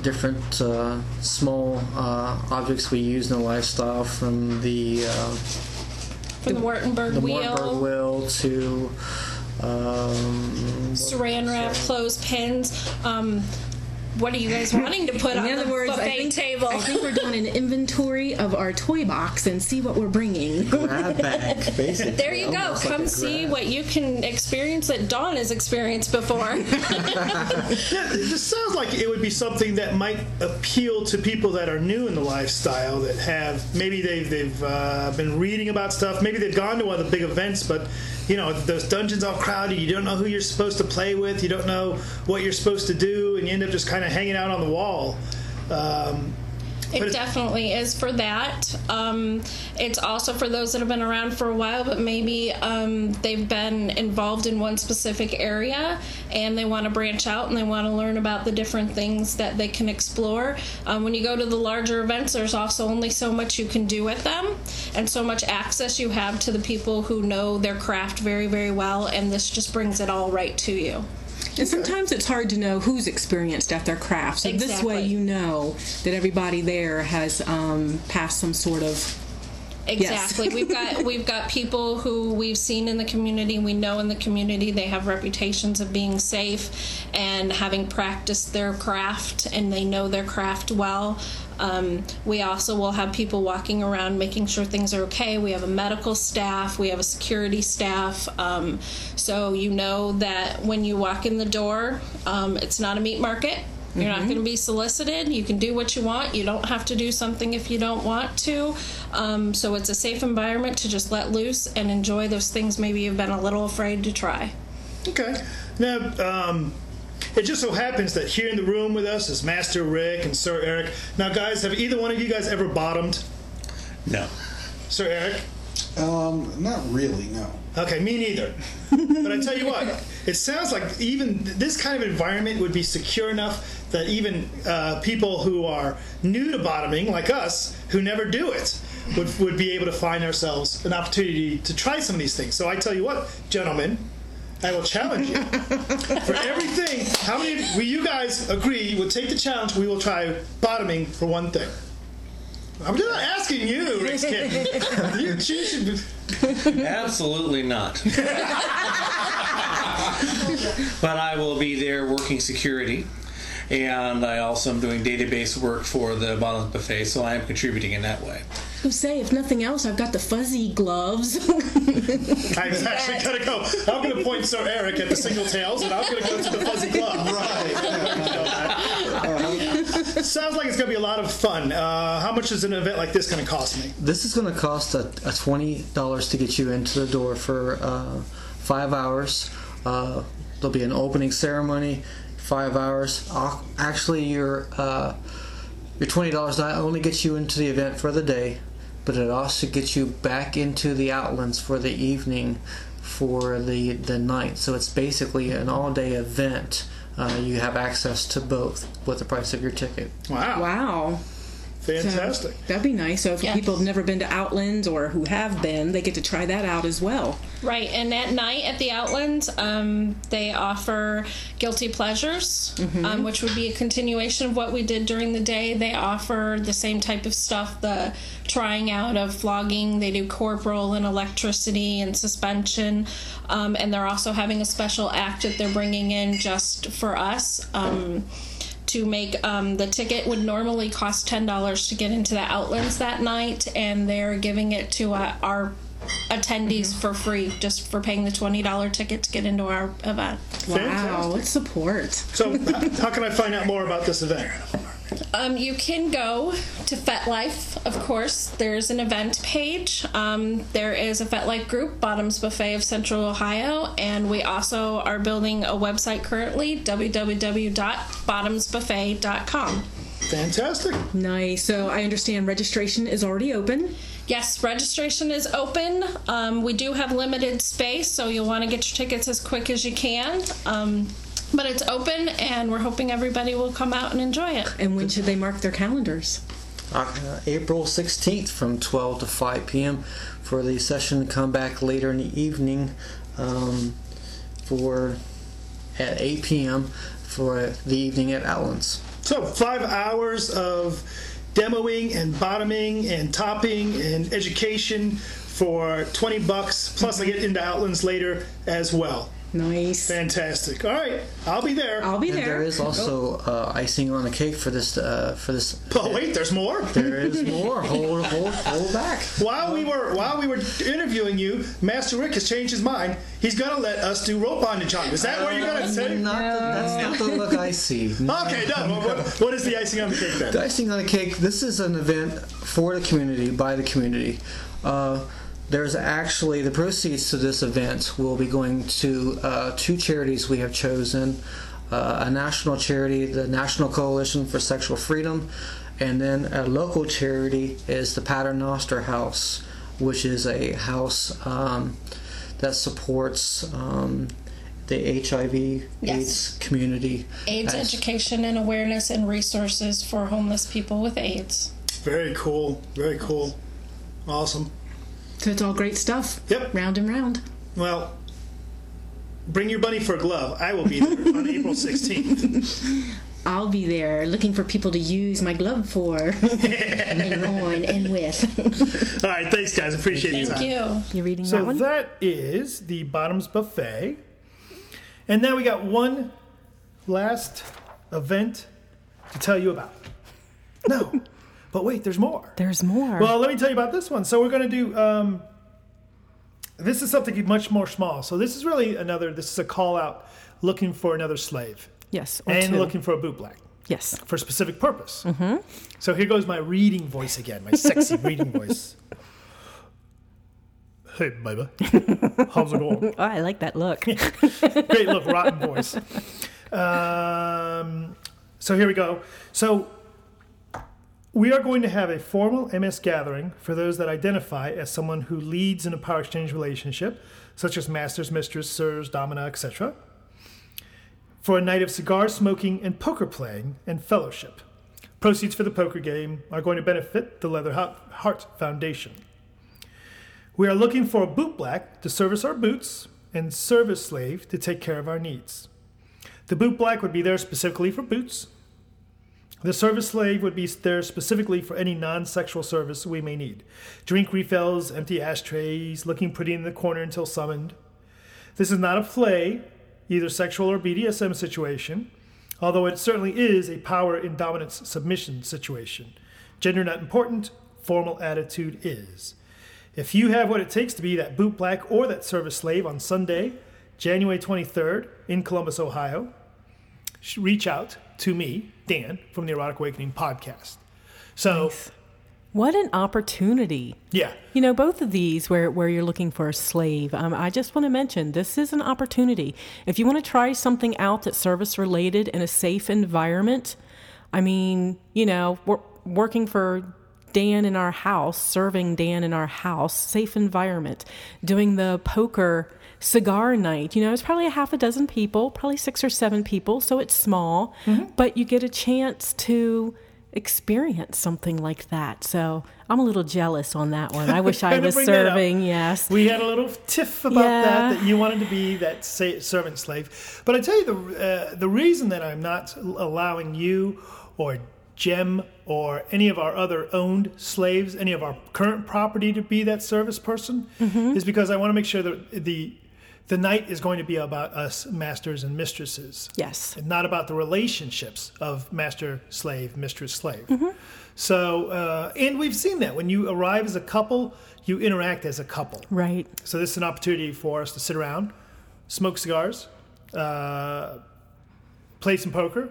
different uh, small uh, objects we use in the lifestyle, from the uh, From the Wartenberg the wheel. Wartburg wheel to Um, Saran wrap, clothespins. Um, what are you guys wanting to put In on other the words, buffet I think, table? I think we're doing an inventory of our toy box and see what we're bringing. grab bag, basically. there you go. Almost Come a see grab. what you can experience that Dawn has experienced before. Yeah, it just sounds like it would be something that might appeal to people that are new in the lifestyle that have maybe they've they've uh, been reading about stuff, maybe they've gone to one of the big events, but you know those dungeons all crowded. You don't know who you're supposed to play with. You don't know what you're supposed to do, and you end up just kind of hanging out on the wall. Um, it- definitely is for that. Um, it's also for those that have been around for a while, but maybe um, they've been involved in one specific area and they want to branch out and they want to learn about the different things that they can explore. Um, when you go to the larger events, there's also only so much you can do with them and so much access you have to the people who know their craft very, very well, and this just brings it all right to you. And sometimes it's hard to know who's experienced at their craft. So this way you know that everybody there has um, passed some sort of Exactly. we've got we've got people who we've seen in the community, we know in the community they have reputations of being safe and having practiced their craft and they know their craft well. Um, we also will have people walking around making sure things are okay. We have a medical staff, we have a security staff. Um, so you know that when you walk in the door, um, it's not a meat market. You're not going to be solicited. You can do what you want. You don't have to do something if you don't want to. Um, so it's a safe environment to just let loose and enjoy those things maybe you've been a little afraid to try. Okay. Now, um, it just so happens that here in the room with us is Master Rick and Sir Eric. Now, guys, have either one of you guys ever bottomed? No. Sir Eric? Um, not really, no. Okay, me neither. but I tell you what, it sounds like even this kind of environment would be secure enough that even uh, people who are new to bottoming, like us, who never do it, would, would be able to find ourselves an opportunity to try some of these things. So I tell you what, gentlemen, I will challenge you. for everything, how many will you guys agree will take the challenge? We will try bottoming for one thing. I'm just not asking you, Rick's kid. you, you should be- Absolutely not. but I will be there working security. And I also am doing database work for the Bottomless Buffet, so I am contributing in that way. Who say, if nothing else, I've got the fuzzy gloves. I was actually going to go. I'm going to point Sir Eric at the single tails, and I'm going to go to the fuzzy glove. Right. Sounds like it's going to be a lot of fun. Uh, how much is an event like this going to cost me? This is going to cost a, a twenty dollars to get you into the door for uh, five hours. Uh, there'll be an opening ceremony, five hours. Actually, your uh, your twenty dollars not only gets you into the event for the day, but it also gets you back into the Outlands for the evening for the the night. So it's basically an all day event. Uh, you have access to both with the price of your ticket. Wow, wow. Fantastic. That'd be nice. So if Yeah. people have never been to Outlands or who have been, they get to try that out as well. Right, and at night at the Outlands, um, they offer guilty pleasures, um, which would be a continuation of what we did during the day. They offer the same type of stuff, the trying out of flogging. They do corporal and electricity and suspension, um, and they're also having a special act that they're bringing in just for us. Um, to make um, the ticket would normally cost ten dollars to get into the Outlands that night, and they're giving it to uh, our attendees for free, just for paying the twenty dollar ticket to get into our event. Wow, Fantastic. what support. So, h- how can I find out more about this event? Um, you can go to FetLife, of course. There's an event page. Um, there is a FetLife group, Bottoms Buffet of Central Ohio, and we also are building a website currently, www.bottomsbuffet.com. Fantastic. Nice. So I understand registration is already open. Yes, registration is open. Um, we do have limited space, so you'll want to get your tickets as quick as you can. Um, but it's open, and we're hoping everybody will come out and enjoy it. And when should they mark their calendars? Uh, April 16th from 12 to 5 p.m. for the session to come back later in the evening um, for at 8 p.m. for the evening at Outlands. So, five hours of demoing and bottoming and topping and education for 20 bucks. Plus, I get into Outlands later as well. Nice. Fantastic. All right, I'll be there. I'll be And there. there is also uh, icing on the cake for this. Uh, for this. oh wait, there's more. There is more. hold, hold, hold back. While we were while we were interviewing you, Master Rick has changed his mind. He's gonna let us do rope bondage on. Is that what you're gonna say? Not the, that's not the look I see. Okay, done. Well, what, what is the icing on the cake then? The icing on the cake. This is an event for the community by the community. Uh, there's actually the proceeds to this event will be going to uh, two charities we have chosen: uh, a national charity, the National Coalition for Sexual Freedom, and then a local charity is the Paternoster House, which is a house um, that supports. Um, the HIV/AIDS community. AIDS as- education and awareness and resources for homeless people with AIDS. Very cool. Very cool. Awesome. So it's all great stuff. Yep. Round and round. Well, bring your bunny for a glove. I will be there on April 16th. I'll be there looking for people to use my glove for and on and with. All right, thanks, guys. Appreciate your Thank time. you. You reading So that one? So that is the Bottoms Buffet. And now we got one last event to tell you about. No, but wait, there's more. There's more. Well, let me tell you about this one. So we're going to do. Um, this is something much more small. So this is really another. This is a call out, looking for another slave, yes. Or and two. looking for a boot black Yes. for a specific purpose. Mm-hmm. So here goes my reading voice again, my sexy reading voice. Hey, baby, how's it going? Oh, I like that look. Great look, rotten voice. Um, so here we go. So we are going to have a formal MS gathering for those that identify as someone who leads in a power exchange relationship, such as masters, mistress, sirs, domina, etc. For a night of cigar smoking and poker playing and fellowship. Proceeds for the poker game are going to benefit the Leather Heart Foundation. We are looking for a boot black to service our boots and service slave to take care of our needs. The boot black would be there specifically for boots. The service slave would be there specifically for any non sexual service we may need drink refills, empty ashtrays, looking pretty in the corner until summoned. This is not a play, either sexual or BDSM situation, although it certainly is a power and dominance submission situation. Gender not important, formal attitude is. If you have what it takes to be that boot black or that service slave on Sunday, January 23rd in Columbus, Ohio, reach out to me, Dan, from the Erotic Awakening podcast. So, what an opportunity. yeah, You know, both of these where, where you're looking for a slave, um, I just want to mention this is an opportunity. If you want to try something out that's service related in a safe environment, I mean, you know, we're working for Dan in our house, serving Dan in our house, safe environment, doing the poker cigar night. You know, it's probably a half a dozen people, probably six or seven people, so it's small, but you get a chance to experience something like that. So I'm a little jealous on that one. I wish I was bring that up. serving, yes. we had a little tiff about Yeah. that, that you wanted to be that servant slave. But I tell you, the, uh, the reason that I'm not allowing you or Jem or any of our other owned slaves, any of our current property to be that service person, Mm-hmm. is because I want to make sure that the the night is going to be about us masters and mistresses. Yes. and not about the relationships of master slave mistress slave Mm-hmm. so uh, and we've seen that when you arrive as a couple you interact as a couple Right. so this is an opportunity for us to sit around smoke cigars uh, play some poker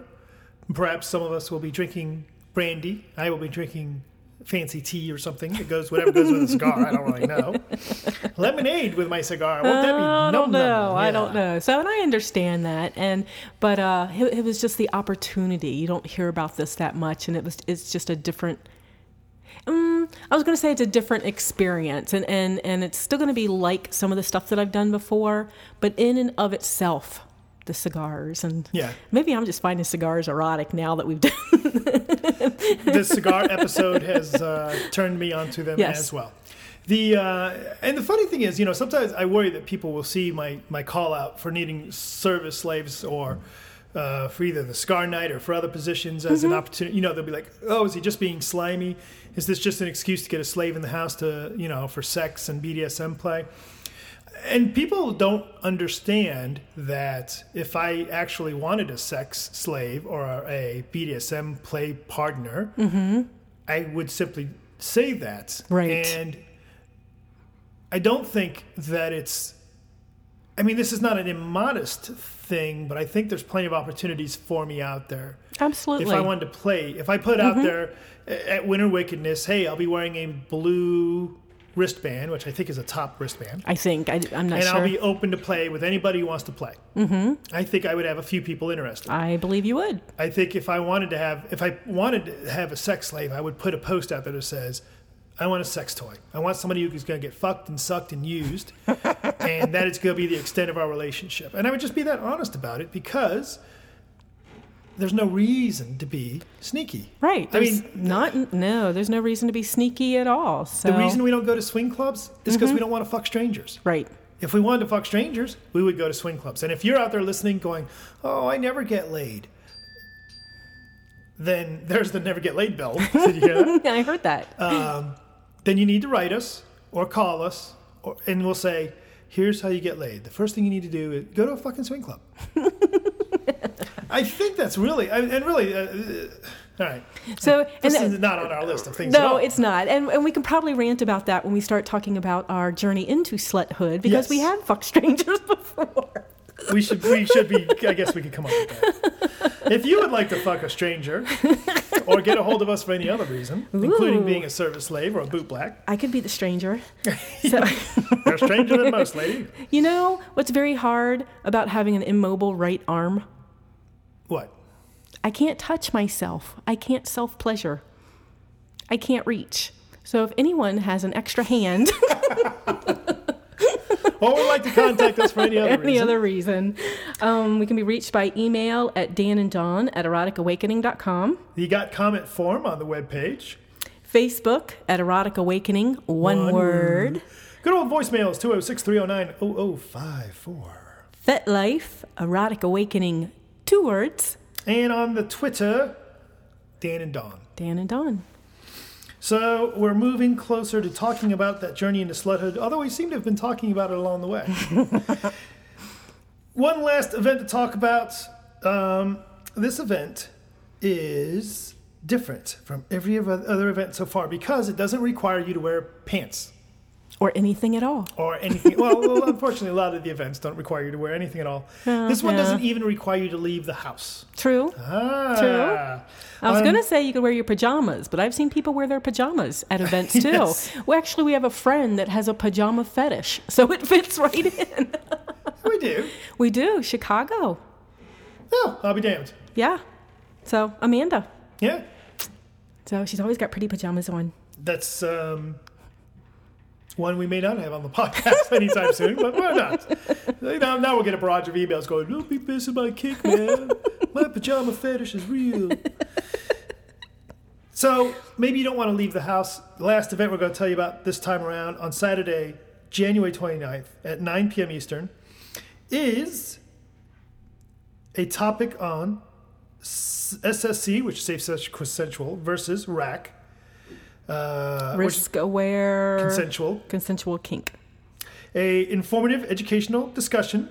perhaps some of us will be drinking brandy i will be drinking fancy tea or something it goes whatever goes with a cigar i don't really know lemonade with my cigar won't that be I don't know. I don't know. So, and I understand that, and but uh, it, it was just the opportunity. You don't hear about this that much, and it was it's just a different. Um, I was going to say it's a different experience, and and and it's still going to be like some of the stuff that I've done before, but in and of itself, the cigars and Yeah. maybe I'm just finding cigars erotic now that we've done. the cigar episode has uh, turned me onto them Yes. as well. The uh, and the funny thing is, you know, sometimes I worry that people will see my my call out for needing service slaves or uh, for either the cigar night or for other positions as an opportunity. You know, they'll be like, "Oh, is he just being slimy? Is this just an excuse to get a slave in the house to you know for sex and BDSM play?" And people don't understand that if I actually wanted a sex slave or a BDSM play partner, I would simply say that. Mm-hmm. Right. And I don't think that it's. I mean, this is not an immodest thing, but I think there's plenty of opportunities for me out there. Absolutely. Mm-hmm. If I wanted to play, if I put out there at Winter Wickedness, hey, I'll be wearing a blue wristband, which I think is a top wristband, I think I, am not and sure. And I'll be open to play with anybody who wants to play. Mm-hmm. I think I would have a few people interested. I believe you would. I think if I wanted to have, if I wanted to have a sex slave, I would put a post out there that says, "I want a sex toy. I want somebody who's going to get fucked and sucked and used, and that is going to be the extent of our relationship." And I would just be that honest about it because there's no reason to be sneaky. Right. I mean, not no. There's no reason to be sneaky at all. So the reason we don't go to swing clubs is because we don't want to fuck strangers. right. If we wanted to fuck strangers, we would go to swing clubs. And if you're out there listening, going, "Oh, I never get laid," then there's the never get laid bell. Did you hear that? I heard that. Uh, then you need to write us or call us, or, and we'll say, "Here's how you get laid." The first thing you need to do is go to a fucking swing club. I think that's really, I- and really, uh, uh, all right. so This th- is not on our list of things. no, it's not. And, and we can probably rant about that when we start talking about our journey into sluthood because we have fucked strangers before. We should we should be. I guess we could come up with that. If you would like to fuck a stranger, or get a hold of us for any other reason, including being a service slave or a boot black, I could be the stranger. So, they're stranger than most, lady. you know what's very hard about having an immobile right arm? What? I can't touch myself. I can't self pleasure. I can't reach. So if anyone has an extra hand, Or would like to contact us for any other any reason? other reason, um, we can be reached by email at Dan and Dawn at eroticawakening.com, You got comment form on the webpage. Facebook at Erotic Awakening, one, One word. Good old voicemail is 206 309 0054. FetLife, Erotic Awakening, two words. And on the Twitter, Dan and Dawn. Dan and Dawn. So we're moving closer to talking about that journey into sluthood, although we seem to have been talking about it along the way. One last event to talk about. Um, this event is different from every other event so far because it doesn't require you to wear pants Or anything at all. or anything. well, well, unfortunately, a lot of the events don't require you to wear anything at all. this one yeah. doesn't even require you to leave the house. True. Ah, I was Um, going to say you could wear your pajamas, but I've seen people wear their pajamas at events too. Yes. Well, actually, we have a friend that has a pajama fetish, so it fits right in. we do. we do. Chicago. Oh, I'll be damned. Yeah. So, Amanda. Yeah. So, she's always got pretty pajamas on. that's um, one we may not have on the podcast anytime soon, but why not? Know, now we'll get a barrage of emails going, don't be missing my kick, man. My pajama fetish is real. So maybe you don't want to leave the house. The last event we're going to tell you about this time around on Saturday, January 29th at 9 p.m. Eastern is a topic on SSC, which is safe, sex, consensual, versus RAC. Uh, Risk aware. consensual. Consensual kink. A informative educational discussion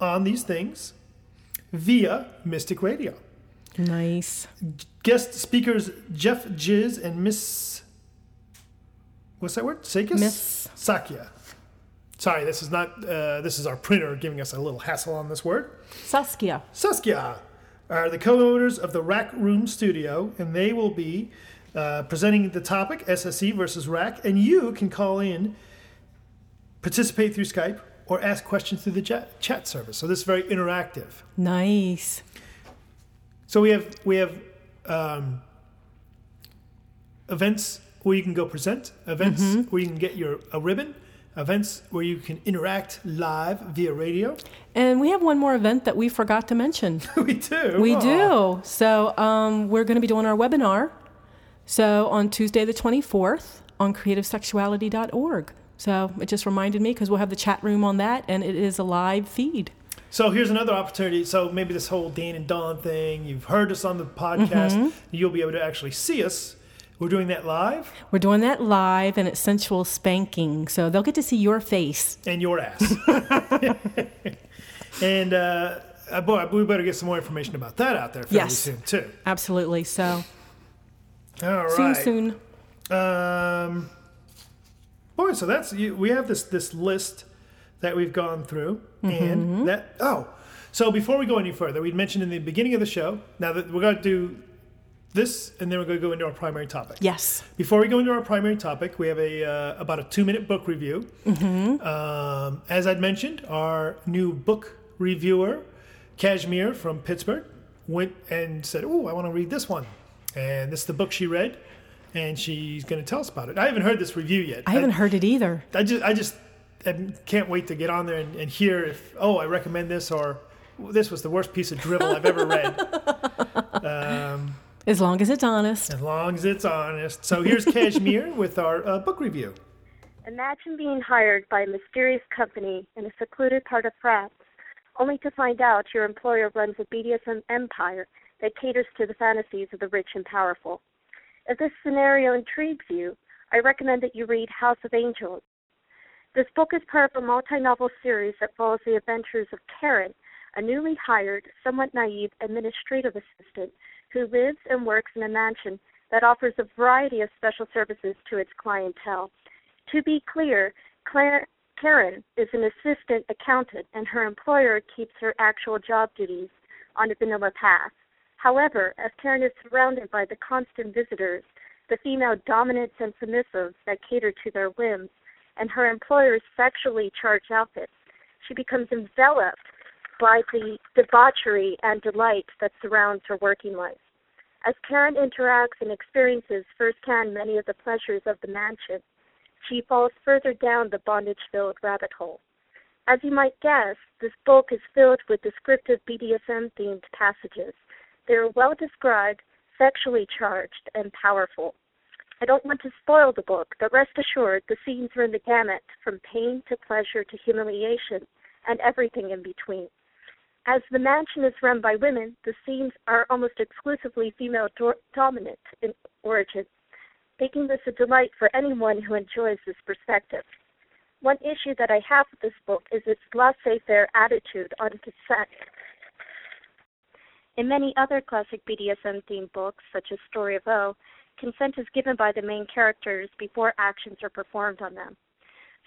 on these things via Mystic Radio. Nice. Guest speakers Jeff Jiz and Miss. What's that word? Sakis? Miss. Sakya. Sorry, this is not. Uh, this is our printer giving us a little hassle on this word. Saskia. Saskia are the co-owners of the Rack Room Studio, and they will be uh, presenting the topic SSC versus Rack. And you can call in, participate through Skype, or ask questions through the chat, chat service. So this is very interactive. Nice. So we have we have um, events where you can go present, events where you can get your a ribbon, events where you can interact live via radio. And we have one more event that we forgot to mention. we do. We Aw. do. So um, we're going to be doing our webinar. So on Tuesday the 24th on creativesexuality.org. So it just reminded me because we'll have the chat room on that and it is a live feed. So here's another opportunity. So maybe this whole Dan and Dawn thing, you've heard us on the podcast, you'll be able to actually see us We're doing that live We're doing that live and it's sensual spanking. So they'll get to see your face. and your ass. and uh, boy, we better get some more information about that out there fairly Yes. soon too. Absolutely. So All see you soon. Um, boy, so that's you, we have this this list that we've gone through, Mm-hmm. and that oh, so before we go any further, we mentioned in the beginning of the show. Now that we're going to do this, and then we're going to go into our primary topic. Yes. Before we go into our primary topic, we have a uh, about a two minute book review. Um, as I'd mentioned, our new book reviewer, Kashmir from Pittsburgh, went and said, "Oh, I want to read this one," and this is the book she read, and she's going to tell us about it. I haven't heard this review yet. I haven't heard it either. I just, I just um, can't wait to get on there and, and hear if, oh, I recommend this or this was the worst piece of drivel I've ever read. As long as it's honest. as long as it's honest. So here's Kashmir with our uh, book review. Imagine being hired by a mysterious company in a secluded part of France, only to find out your employer runs a BDSM empire that caters to the fantasies of the rich and powerful. If this scenario intrigues you, I recommend that you read House of Angels. This book is part of a multi novel series that follows the adventures of Karen, a newly hired, somewhat naive administrative assistant who lives and works in a mansion that offers a variety of special services to its clientele. To be clear, Claire, Karen is an assistant accountant, and her employer keeps her actual job duties on a vanilla path. However, as Karen is surrounded by the constant visitors, the female dominants and submissives that cater to their whims, and her employer's sexually charged outfits, she becomes enveloped by the debauchery and delight that surrounds her working life. As Karen interacts and experiences firsthand many of the pleasures of the mansion, she falls further down the bondage filled rabbit hole. As you might guess, this book is filled with descriptive BDSM themed passages. They are well described, sexually charged, and powerful. I don't want to spoil the book, but rest assured the scenes run the gamut from pain to pleasure to humiliation and everything in between. As the mansion is run by women, the scenes are almost exclusively female do- dominant in origin, making this a delight for anyone who enjoys this perspective. One issue that I have with this book is its laissez faire attitude on consent. In many other classic BDSM themed books, such as Story of O, consent is given by the main characters before actions are performed on them.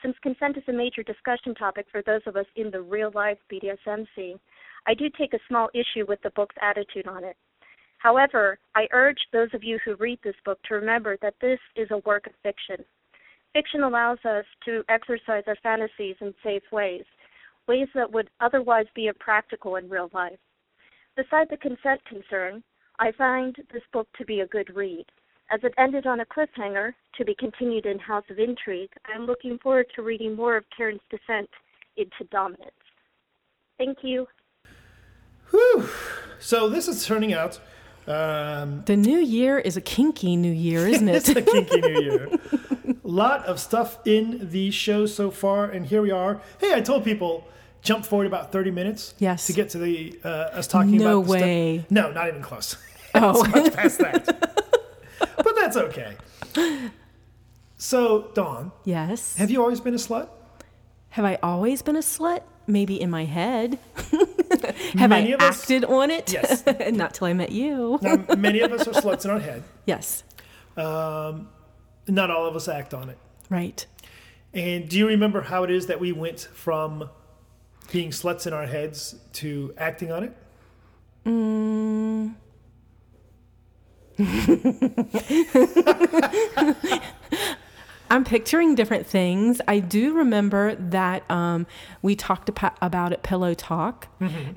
Since consent is a major discussion topic for those of us in the real life BDSM scene, I do take a small issue with the book's attitude on it. However, I urge those of you who read this book to remember that this is a work of fiction. Fiction allows us to exercise our fantasies in safe ways, ways that would otherwise be impractical in real life. Beside the consent concern, I find this book to be a good read. As it ended on a cliffhanger, to be continued in House of Intrigue, I am looking forward to reading more of Karen's descent into dominance. Thank you. Whew. So this is turning out. Um, The new year is a kinky new year, isn't it? it's a kinky new year. lot of stuff in the show so far, and here we are. Hey, I told people jump forward about thirty minutes. Yes. To get to the uh, us talking No about. the stuff- way. No, not even close. Oh. it's much past that. but that's okay. So, Dawn, yes. have you always been a slut? Have I always been a slut? Maybe in my head. Have Many I us- acted on it? Yes. Not till I met you. Now, many of us are sluts in our head. Yes. Um, not all of us act on it. Right. And do you remember how it is that we went from being sluts in our heads to acting on it? Mm. I'm picturing different things. I do remember that um, we talked about it pillow talk,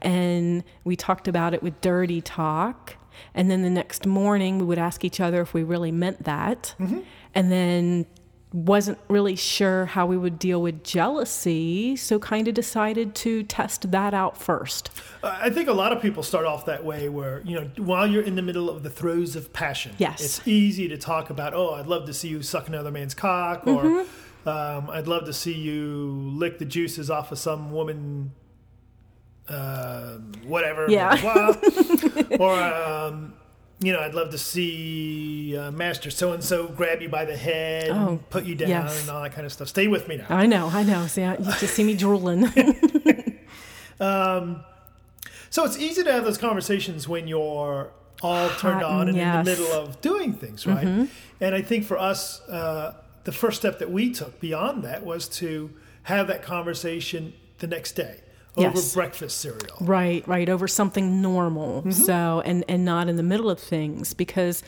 and we talked about it with dirty talk. And then the next morning, we would ask each other if we really meant that. And then wasn't really sure how we would deal with jealousy, so kind of decided to test that out first. Uh, I think a lot of people start off that way where, you know, while you're in the middle of the throes of passion, Yes. it's easy to talk about, oh, I'd love to see you suck another man's cock, or Mm-hmm. um, I'd love to see you lick the juices off of some woman, um whatever, Yeah. blah, blah, blah. or, um, you know, I'd love to see uh, Master so and so grab you by the head, Oh, put you down, yes. and all that kind of stuff. Stay with me now. I know, I know. See, I- you just see me drooling. So it's easy to have those conversations when you're all turned Hot on and and in the middle of doing things, right? And I think for us, uh, the first step that we took beyond that was to have that conversation the next day over Yes. breakfast cereal. Right, right, over something normal. Mm-hmm. So and and not in the middle of things because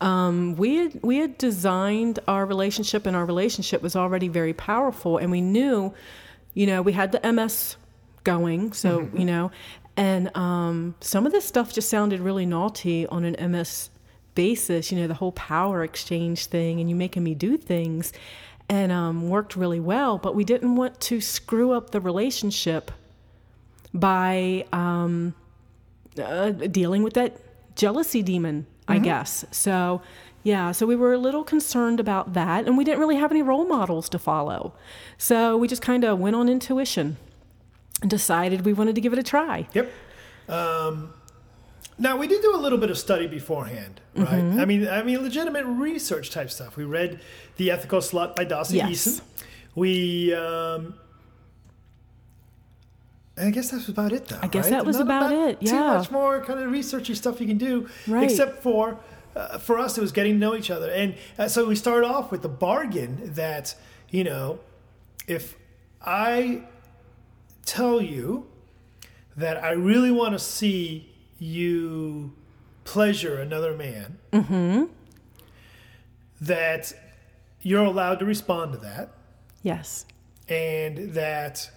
um, we had we had designed our relationship and our relationship was already very powerful and we knew, you know, we had the MS going, so Mm-hmm. you know, and um, some of this stuff just sounded really naughty on an MS basis. You know, the whole power exchange thing and you making me do things. And um, worked really well, but we didn't want to screw up the relationship by um, uh, dealing with that jealousy demon, I guess. So, yeah, so we were a little concerned about that, and we didn't really have any role models to follow. So we just kind of went on intuition and decided we wanted to give it a try. Yep. Um, now we did do a little bit of study beforehand, right? Mm-hmm. I mean, I mean, legitimate research type stuff. We read "The Ethical Slut" by Dawson Yes. Eason. We, um, I guess that's about it, though. I guess right? that was Not about it, Yeah. Too much more kind of researchy stuff you can do, Right. except for. Uh, for us, it was getting to know each other, and uh, so we started off with the bargain that you know, if I tell you that I really want to see you pleasure another man, Mm-hmm. that you're allowed to respond to that, Yes. and that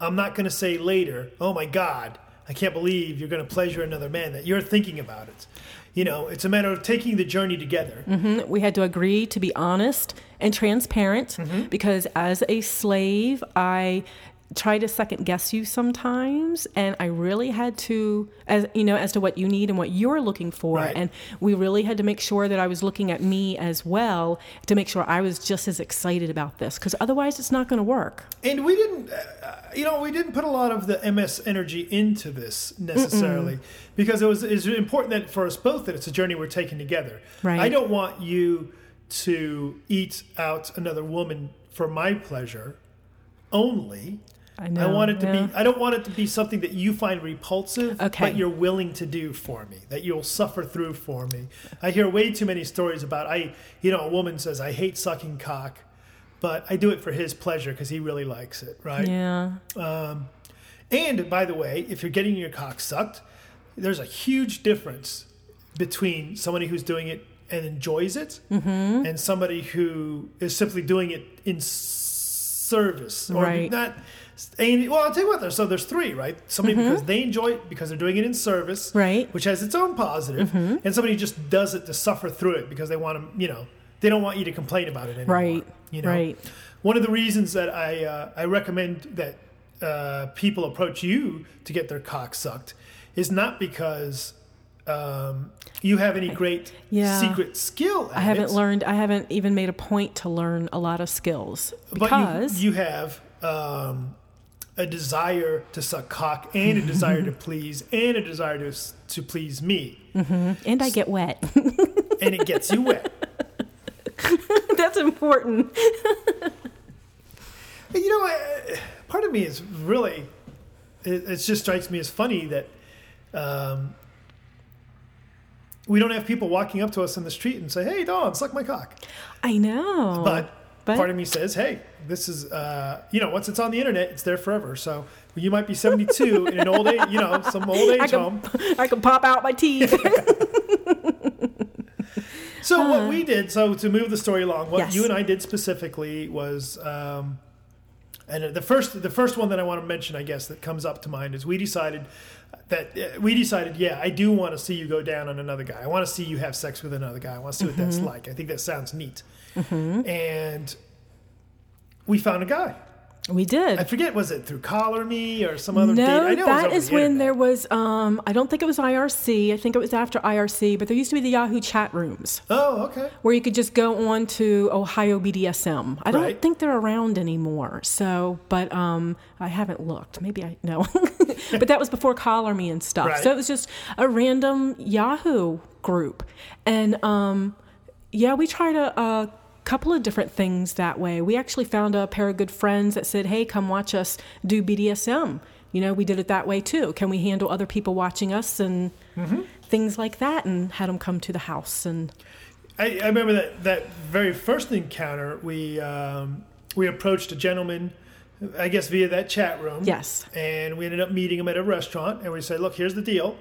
I'm not going to say later, oh my God, I can't believe you're going to pleasure another man, that you're thinking about it. You know, it's a matter of taking the journey together. Mhm. We had to agree to be honest and transparent because as a slave, I try to second guess you sometimes and I really had to as you know as to what you need and what you're looking for Right. and we really had to make sure that I was looking at me as well to make sure I was just as excited about this cuz otherwise it's not going to work. And we didn't, uh, you know, we didn't put a lot of the MS energy into this necessarily because it was it's important that for us both that it's a journey we're taking together. Right. I don't want you to eat out another woman for my pleasure only. I know. I want it to yeah. be. I don't want it to be something that you find repulsive, Okay. but you're willing to do for me. That you'll suffer through for me. I hear way too many stories about I. You know, a woman says, "I hate sucking cock, but I do it for his pleasure because he really likes it." Right. Yeah. And by the way, if you're getting your cock sucked, there's a huge difference between somebody who's doing it and enjoys it Mm-hmm. and somebody who is simply doing it in service or Right. not. And, well, I'll tell you what. There's, so there's three, right? Somebody Mm-hmm. because they enjoy it because they're doing it in service, Right. Which has its own positive, Mm-hmm. and somebody just does it to suffer through it because they want to, you know, they don't want you to complain about it anymore, Right. You know, Right. one of the reasons that I uh, I recommend that uh, people approach you to get their cock sucked is not because um, you have any great Yeah. secret skill. At I haven't it, learned I haven't even made a point to learn a lot of skills but because you, you have um, a desire to suck cock and a desire to please and a desire to to please me, and I get wet. and it gets you wet. That's important. You know, part of me is really, it, it just strikes me as funny that um, we don't have people walking up to us in the street and say, "Hey, Dawn, suck my cock." I know. But, But- part of me says, "Hey, this is, uh, you know, once it's on the internet, it's there forever." So you might be 72 in an old age, you know, some old age I home. I can pop out my teeth. So what we did, so to move the story along, what Yes. you and I did specifically was, um, and the first the first one that I want to mention, I guess, that comes up to mind is we decided that uh, we decided, yeah, I do want to see you go down on another guy. I want to see you have sex with another guy. I want to see what that's like. I think that sounds neat. And we found a guy. we did. I forget, was it through Collar Me or some other date? no, I know it was is the when internet. there was. Um, I don't think it was IRC. I think it was after IRC. But there used to be the Yahoo chat rooms Oh, okay. where you could just go on to Ohio BDSM. I don't Right. think they're around anymore. So, but um, I haven't looked. Maybe I know. but that was before Collar Me and stuff. Right. So it was just a random Yahoo group. And um, yeah, we tried a, a couple of different things that way. We actually found a pair of good friends that said, hey, come watch us do BDSM. You know, we did it that way too. Can we handle other people watching us and things like that? And had them come to the house. And I, I remember that that very first encounter. We um, we approached a gentleman, I guess via that chat room. Yes. And we ended up meeting him at a restaurant, and we said, "Look, here's the deal.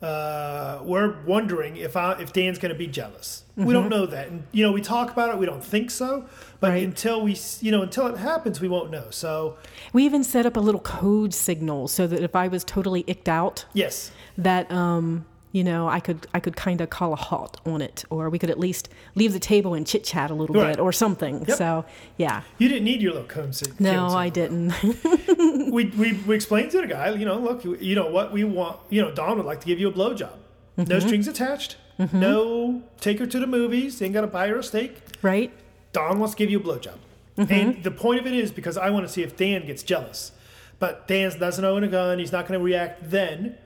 Uh, we're wondering if I, if Dan's going to be jealous. We don't know that, and you know, we talk about it. We don't think so, but Right. until we, you know, until it happens, we won't know. So, we even set up a little code signal so that if I was totally icked out, yes, that um, you know I could I could kind of call a halt on it, or we could at least leave the table and chit chat a little Right. bit or something. Yep. So yeah, you didn't need your little cone sig- no, I didn't. we, we, we explained to the guy, you know, look, you know what we want, you know, Dawn would like to give you a blowjob. Mm-hmm. No strings attached. No take her to the movies. Ain't got to buy her a steak. right? Dawn wants to give you a blowjob. Mm-hmm. And the point of it is because I want to see if Dan gets jealous. But Dan doesn't own a gun. He's not going to react then.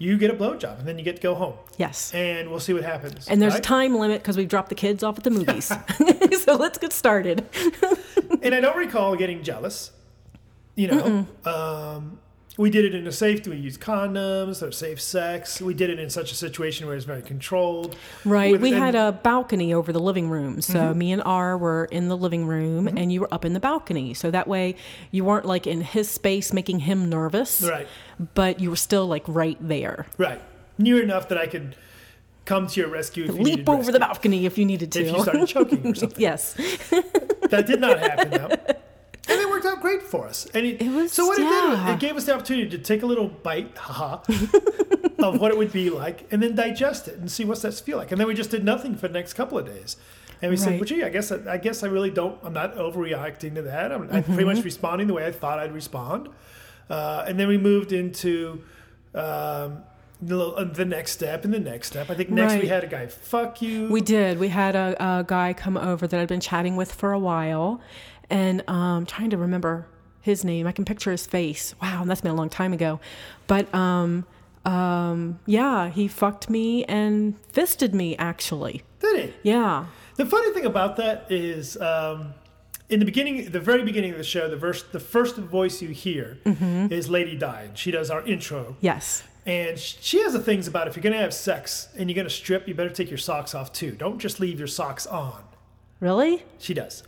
You get a blowjob and then you get to go home. Yes. And we'll see what happens. And there's a time limit because we've dropped the kids off at the movies. so let's get started. and I don't recall getting jealous. You know, um, we did it in a safe. Do we used condoms. Or safe sex. We did it in such a situation where it's very controlled. Right. With- we and- had a balcony over the living room. So mm-hmm. me and R were in the living room mm-hmm. and you were up in the balcony. So that way you weren't like in his space making him nervous. Right. But you were still like right there. right near enough that I could come to your rescue. If Leap over rescue. the balcony if you needed to. If you started choking or something. yes. That did not happen though. And it worked out great for us. And it, It was- so what it did, yeah. it gave us the opportunity to take a little bite, haha, of what it would be like, and then digest it and see what's that feel like. And then we just did nothing for the next couple of days. And we said, Right. well, gee, I guess I, I guess I really don't. I'm not overreacting to that. I'm, I'm pretty Mm-hmm. much responding the way I thought I'd respond. Uh, and then we moved into um, the, the next step and the next step. I think next we had a guy fuck you. We did. We had a, a guy come over that I'd been chatting with for a while, and um, trying to remember his name. I can picture his face. Wow, that's been a long time ago. But um, um, yeah, he fucked me and fisted me. Actually, did he? yeah. The funny thing about that is, um, in the beginning, the very beginning of the show, the verse, the first voice you hear Mm-hmm. is Lady Di. and She does our intro, Yes. and she has the things about if you're going to have sex and you're going to strip, you better take your socks off too. Don't just leave your socks on. Really? She does.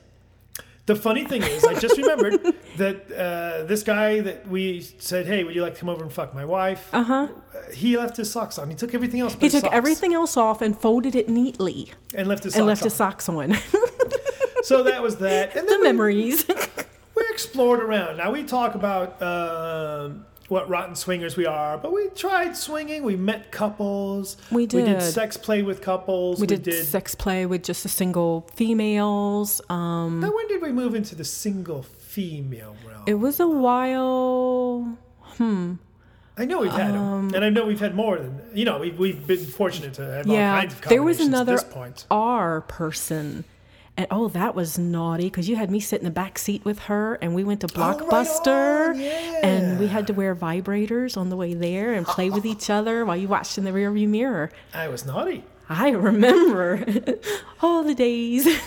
The funny thing is, I just remembered that uh, this guy that we said, "Hey, would you like to come over and fuck my wife?" Uh huh. Uh, he left his socks on. He took everything else. But He took socks, everything else off and folded it neatly and left his and socks left on. his socks on. So that was that. And the we- memories. we explored around. Now we talk about um, what rotten swingers we are, but we tried swinging. We met couples. We did. We did did. sex play with couples. we did, sex play with just the single females. Um, Now when did we move into the single female realm? it was a while. Hmm. I know we've had them, and I know we've had more than you know. We've we've been fortunate to have all yeah, kinds of there was another at this point. R person. And oh, that was naughty because you had me sit in the back seat with her, and we went to Oh, right Blockbuster, and we had to wear vibrators on the way there and play with each other while you watched in the rearview mirror. I was naughty. I remember all the days.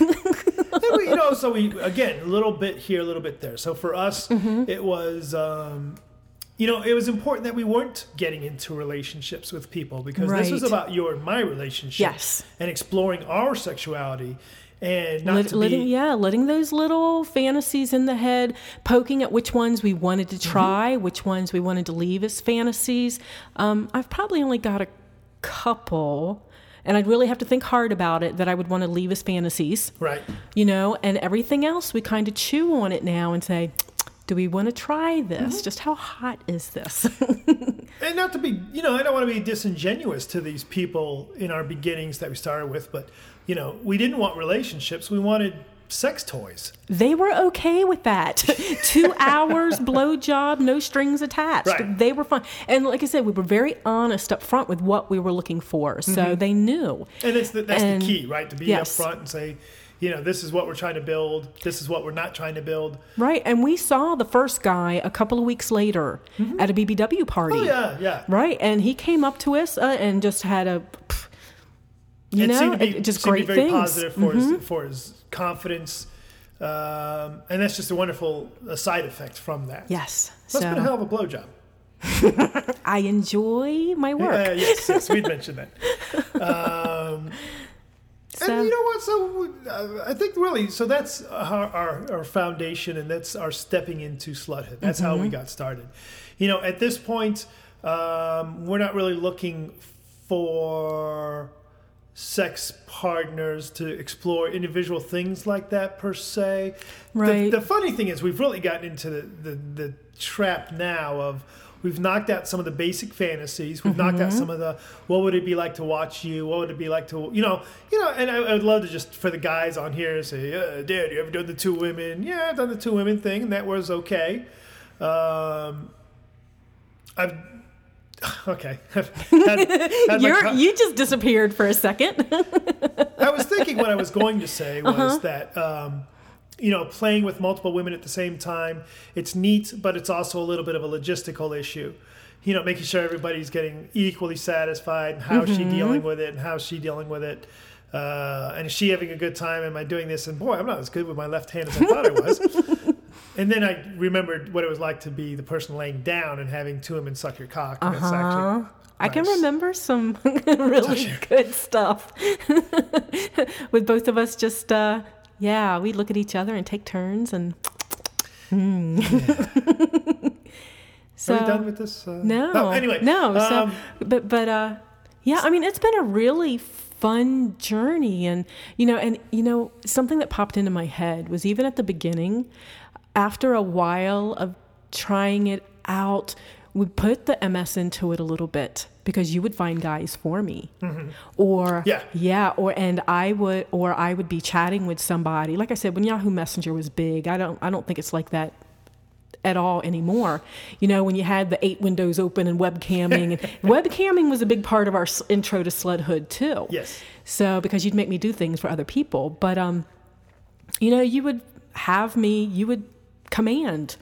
We, you know, so we again a little bit here, a little bit there. So for us, Mm-hmm. it was, um, you know, it was important that we weren't getting into relationships with people because this was about your and my relationship, Yes. and exploring our sexuality, and not Let, letting, be. yeah, letting those little fantasies in the head, poking at which ones we wanted Mm-hmm. to try, which ones we wanted to leave as fantasies. Um, I've probably only got a couple, and I'd really have to think hard about it that I would want to leave as fantasies, Right. you know, and everything else we kind of chew on it now and say, do we want to try this? Mm-hmm. Just how hot is this? And not to be, you know, I don't want to be disingenuous to these people in our beginnings that we started with, but you know, we didn't want relationships. We wanted sex toys. They were okay with that. Two hours, blowjob, no strings attached. Right. They were fine. And like I said, we were very honest up front with what we were looking for. So they knew. And it's the, that's And- the key, right? To be yes. upfront and say, you know, this is what we're trying to build. This is what we're not trying to build. Right. And we saw the first guy a couple of weeks later at a BBW party. Oh yeah, yeah. Right. And he came up to us uh, and just had a, pff, you it know, seemed to be, it- just seemed to be great very things. positive for his for his confidence, um, and that's just a wonderful uh, side effect from that. Yes. That's been a hell of a blowjob. I enjoy my work. Uh, yes, yes, we'd mentioned that. Um, So- and you know what? So uh, I think really, so that's our, our, our foundation, and that's our stepping into sluthood. That's how Mm-hmm. we got started. You know, at this point, um, we're not really looking for sex partners to explore individual things like that per se. The- Right. The, funny thing is, we've really gotten into the, the, the trap now of we've knocked out some of the basic fantasies. We've knocked out some of the what would it be like to watch you? What would it be like to you know you know? And I, I would love to just for the guys on here say, uh, Dad, you ever done the two women? Yeah, I've done the two women thing, and that was okay. Um, I've okay. Had- had you just disappeared for a second. I was thinking what I was going to say was Uh-huh. that um, you know playing with multiple women at the same time it's neat, but it's also a little bit of a logistical issue. You know, making sure everybody's getting equally satisfied, and how she Mm-hmm. dealing with it, and how she dealing with it, uh, and is she having a good time? Am I doing this? And boy, I'm not as good with my left hand as I thought I was. And then I remembered what it was like to be the person laying down and having two women suck your cock. And Uh-huh. actually I can remember some really good stuff with both of us just, uh, yeah, we'd look at each other and take turns and. Mm. so, Are we done with this? Uh, No. oh, anyway, No. So, um, but but uh, yeah. I mean, it's been a really fun journey, and you know, and you know, something that popped into my head was even at the beginning, after a while of trying it out, we put the MS into it a little bit because you would find guys for me, or Yeah. yeah, or and I would, or I would be chatting with somebody. Like I said, when Yahoo Messenger was big, I don't, I don't think it's like that at all anymore. You know, when you had the eight windows open and webcamming, and webcamming was a big part of our intro to sluthood too. Yes. So because you'd make me do things for other people, but um, you know, you would have me, you would command.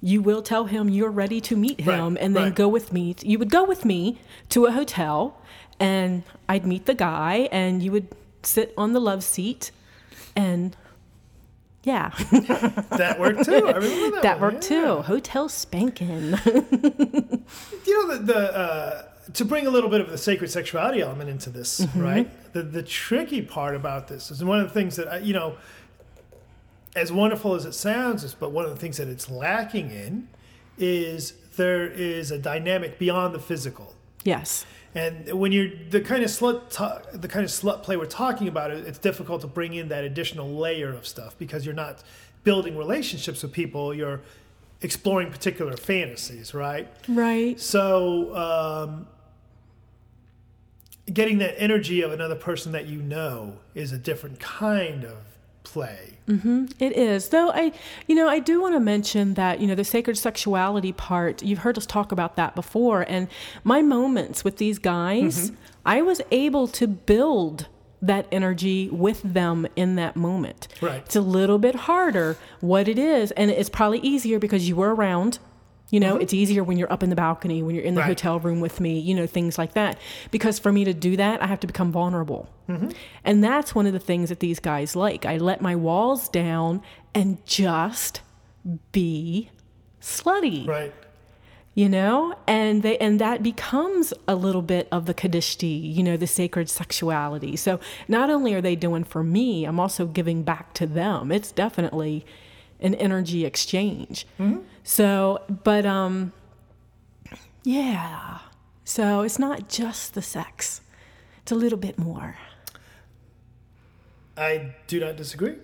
You will tell him you're ready to meet him, Right, and then right. go with me. You would go with me to a hotel, and I'd meet the guy, and you would sit on the love seat, and yeah, that worked too. I remember that. that one, worked yeah. too. Hotel spanking. You know the, the uh, to bring a little bit of the sacred sexuality element into this, Mm-hmm. right? The the tricky part about this is one of the things that I, you know, as wonderful as it sounds, but one of the things that it's lacking in is there is a dynamic beyond the physical. yes. And when you're the kind of slut, ta- the kind of slut play we're talking about, it's difficult to bring in that additional layer of stuff because you're not building relationships with people. You're exploring particular fantasies, right? Right. So, um, getting that energy of another person that you know is a different kind of play. It is. Though I, you know, I do want to mention that, you know, the sacred sexuality part, you've heard us talk about that before. And my moments with these guys, Mm-hmm. I was able to build that energy with them in that moment. Right. It's a little bit harder what it is. And it's probably easier because you were around. You know, it's easier when you're up in the balcony, when you're in the Mm-hmm. Right. hotel room with me, you know, things like that. Because for me to do that, I have to become vulnerable. Mm-hmm. And that's one of the things that these guys like. I let my walls down and just be slutty Right. you know and they and that becomes a little bit of the kadishti you know the sacred sexuality so not only are they doing for me i'm also giving back to them it's definitely an energy exchange so but um yeah. So it's not just the sex. It's a little bit more. I do not disagree.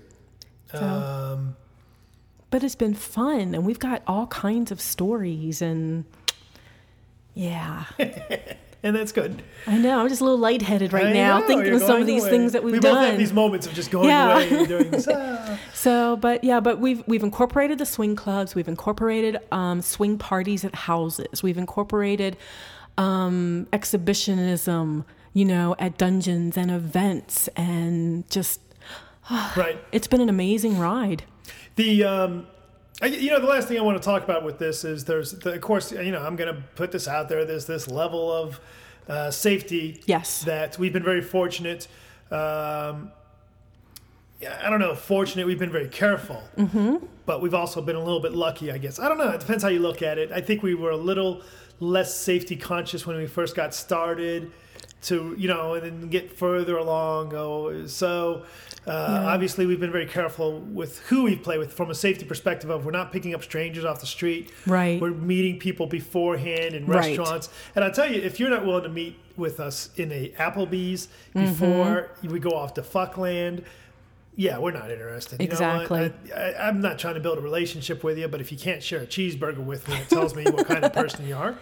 Um, but it's been fun and we've got all kinds of stories and yeah and that's good. I know. I'm just a little lightheaded right I now, know, thinking of some of these away. things that we've we done. both have these moments of just going Yeah. away and doing this. Ah. so, but yeah, but we've we've incorporated the swing clubs. We've incorporated um, swing parties at houses. We've incorporated um, exhibitionism, you know, at dungeons and events, and just right. It's been an amazing ride. The um, you know, the last thing I want to talk about with this is there's, the, of course, you know, I'm going to put this out there. There's this level of uh, safety. Yes. That we've been very fortunate. Um, yeah, I don't know, fortunate. We've been very careful, mm-hmm. but we've also been a little bit lucky, I guess. I don't know. It depends how you look at it. I think we were a little less safety conscious when we first got started to you know and then get further along oh so uh, yeah. obviously we've been very careful with who we play with from a safety perspective of we're not picking up strangers off the street right we're meeting people beforehand in restaurants right. and i'll tell you if you're not willing to meet with us in a applebee's mm-hmm. before we go off to fuckland yeah, we're not interested. You exactly. I, am not trying to build a relationship with you, but if you can't share a cheeseburger with me, it tells me what kind of person you are.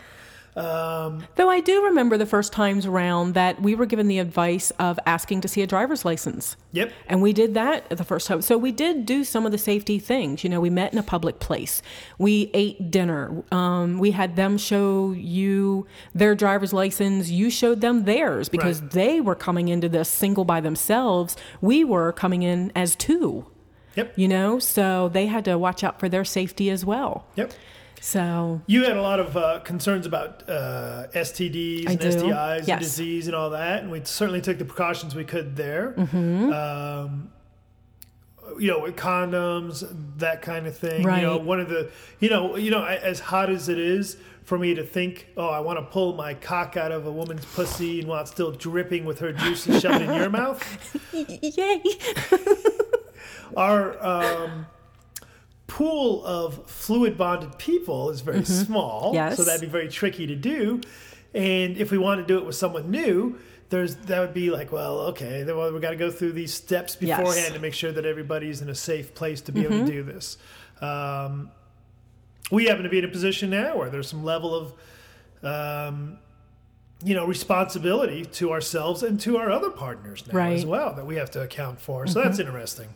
Um, Though I do remember the first times around that we were given the advice of asking to see a driver's license. Yep. And we did that the first time. So we did do some of the safety things. You know, we met in a public place. We ate dinner. Um, we had them show you their driver's license. You showed them theirs because right. they were coming into this single by themselves. We were coming in as two. Yep. You know, so they had to watch out for their safety as well. Yep. So you had a lot of uh, concerns about uh, STDs I and do. STIs yes. and disease and all that, and we certainly took the precautions we could there. Mm-hmm. Um, you know, with condoms, that kind of thing. Right. You know, one of the, you know, you know, as hot as it is for me to think, oh, I want to pull my cock out of a woman's pussy and while it's still dripping with her juice and shove it in your mouth. Yay! Our um, pool of fluid bonded people is very mm-hmm. small. Yes. So that'd be very tricky to do. And if we want to do it with someone new, there's that would be like, well, okay, then well, we got to go through these steps beforehand yes. to make sure that everybody's in a safe place to be mm-hmm. able to do this. Um, we happen to be in a position now where there's some level of, um, you know, responsibility to ourselves and to our other partners now right. as well that we have to account for. So mm-hmm. that's interesting.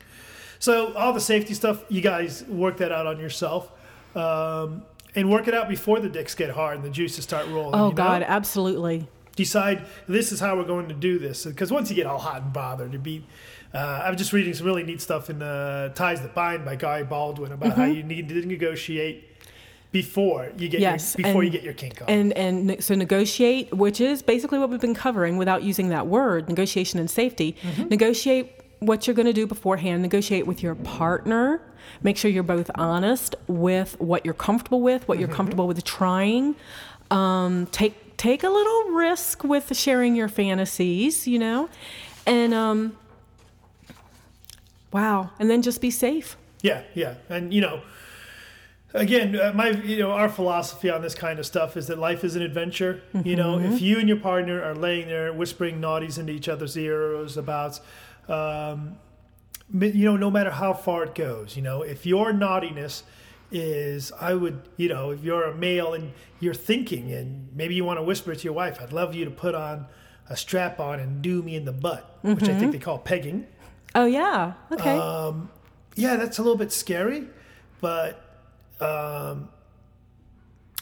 So all the safety stuff, you guys work that out on yourself. Um, and work it out before the dicks get hard and the juices start rolling. Oh you know? God, absolutely. Decide this is how we're going to do this because once you get all hot and bothered, to be. Uh, I'm just reading some really neat stuff in uh, Ties That Bind by Guy Baldwin about mm-hmm. how you need to negotiate before you get yes, your, before and, you get your kink on. And and so negotiate, which is basically what we've been covering without using that word, negotiation and safety. Mm-hmm. Negotiate what you're going to do beforehand. Negotiate with your partner. Make sure you're both honest with what you're comfortable with, what you're mm-hmm. comfortable with trying. Um, take take a little risk with sharing your fantasies, you know, and um, wow, and then just be safe. Yeah, yeah, and you know, again, uh, my you know our philosophy on this kind of stuff is that life is an adventure. Mm-hmm. You know, if mm-hmm. you and your partner are laying there whispering naughties into each other's ears about um, you know, no matter how far it goes, you know, if your naughtiness is, I would, you know, if you're a male and you're thinking and maybe you want to whisper to your wife, I'd love you to put on a strap on and do me in the butt, mm-hmm. which I think mm-hmm. they call pegging. Oh, yeah. Okay. Um, yeah, that's a little bit scary, but um,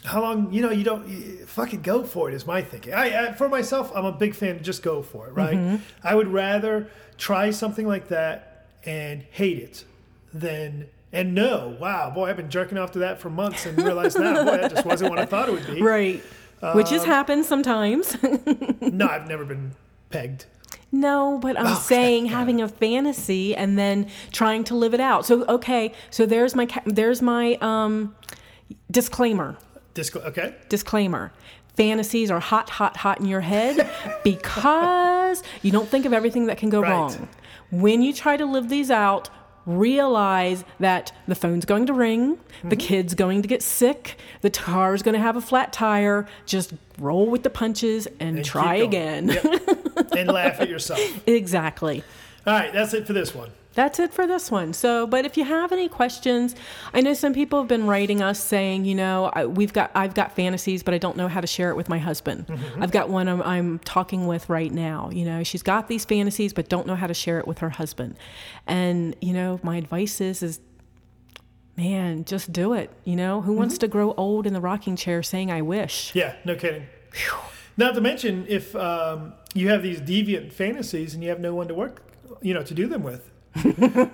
how long you know you don't you fucking go for it is my thinking. I, I, for myself i'm a big fan just go for it right? Mm-hmm. i would rather try something like that and hate it than and know wow boy i've been jerking off to that for months and realize now boy that just wasn't what i thought it would be. Right. Um, which has happened sometimes. No i've never been pegged. No, but I'm oh, saying having a fantasy and then trying to live it out. So okay, so there's my there's my um, disclaimer. Discla- okay. Disclaimer fantasies are hot, hot, hot in your head because you don't think of everything that can go right. wrong. When you try to live these out, realize that the phone's going to ring, mm-hmm. the kid's going to get sick, the car's going to have a flat tire. Just roll with the punches and, and try again. Yep. and laugh at yourself. Exactly. All right, that's it for this one that's it for this one. So, but if you have any questions, I know some people have been writing us saying, you know, we've got I've got fantasies, but I don't know how to share it with my husband. Mm-hmm. I've got one I'm, I'm, talking with right now. You know, she's got these fantasies, but don't know how to share it with her husband. And you know, my advice is is man, just do it. You know, who mm-hmm. wants to grow old in the rocking chair saying "I wish"? Yeah, no kidding. Whew. Not to mention, if um, you have these deviant fantasies and you have no one to work, you know, to do them with,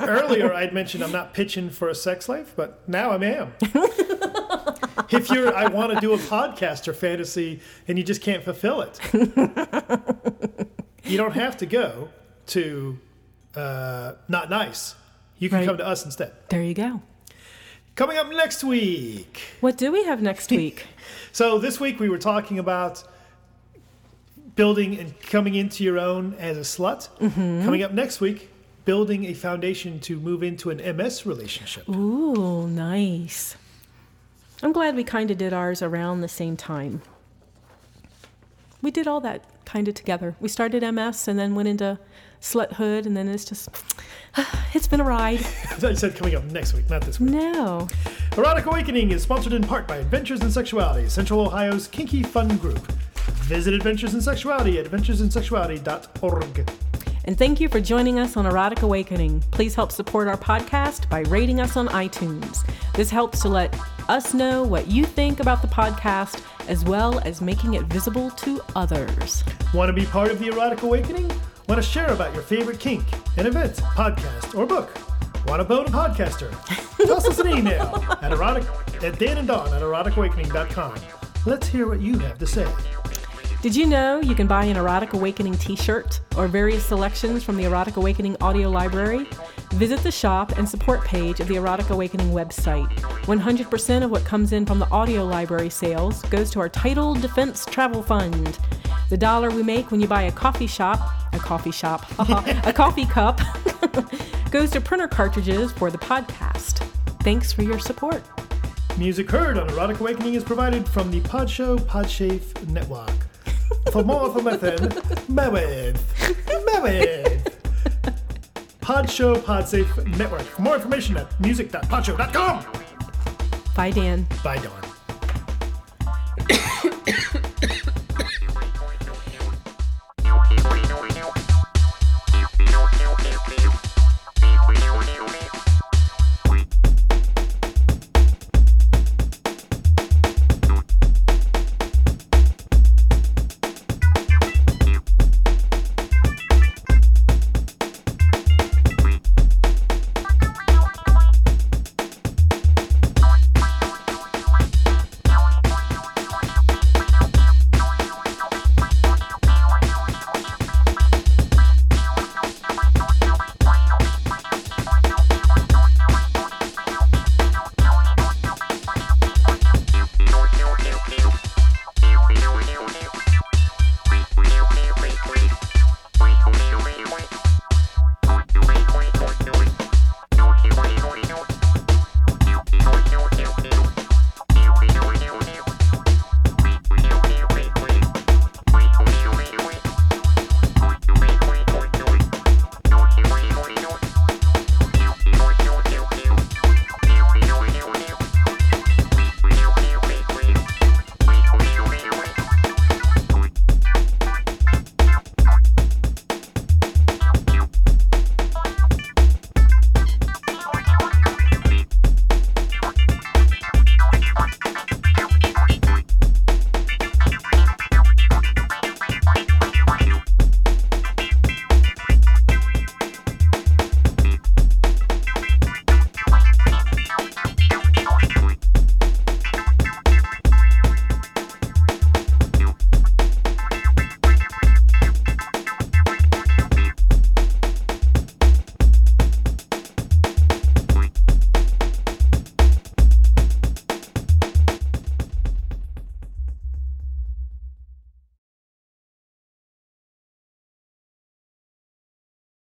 Earlier, I'd mentioned I'm not pitching for a sex life, but now I am. if you're, I want to do a podcast or fantasy, and you just can't fulfill it, you don't have to go to uh, not nice. You can Right. come to us instead. There you go. Coming up next week. What do we have next week? So this week we were talking about building and coming into your own as a slut. Coming up next week, building a foundation to move into an MS relationship. Ooh, nice. I'm glad we kind of did ours around the same time. We did all that kind of together. We started MS and then went into sluthood, and then it's just, it's been a ride. I thought you said coming up next week, not this week. No. Erotic Awakening is sponsored in part by Adventures in Sexuality, Central Ohio's kinky fun group. Visit Adventures in Sexuality at adventuresinsexuality.org. And thank you for joining us on Erotic Awakening. Please help support our podcast by rating us on iTunes. This helps to let us know what you think about the podcast, as well as making it visible to others. Want to be part of the Erotic Awakening? Want to share about your favorite kink, an event, podcast, or book? Want to bone a podcaster? Toss us an email at erotic at Dan and Dawn at eroticawakening.com. Let's hear what you have to say. Did you know you can buy an Erotic Awakening t shirt or various selections from the Erotic Awakening audio library? Visit the shop and support page of the Erotic Awakening website. 100% of what comes in from the audio library sales goes to our Title Defense Travel Fund. The dollar we make when you buy a coffee shop, a coffee shop, a coffee cup, goes to printer cartridges for the podcast. Thanks for your support. Music heard on Erotic Awakening is provided from the Podshow Podshafe Network. For more information, Mewith. Mewith. Podshow Podsafe Network. For more information at music.podshow.com. Bye, Dan. Bye, Dawn.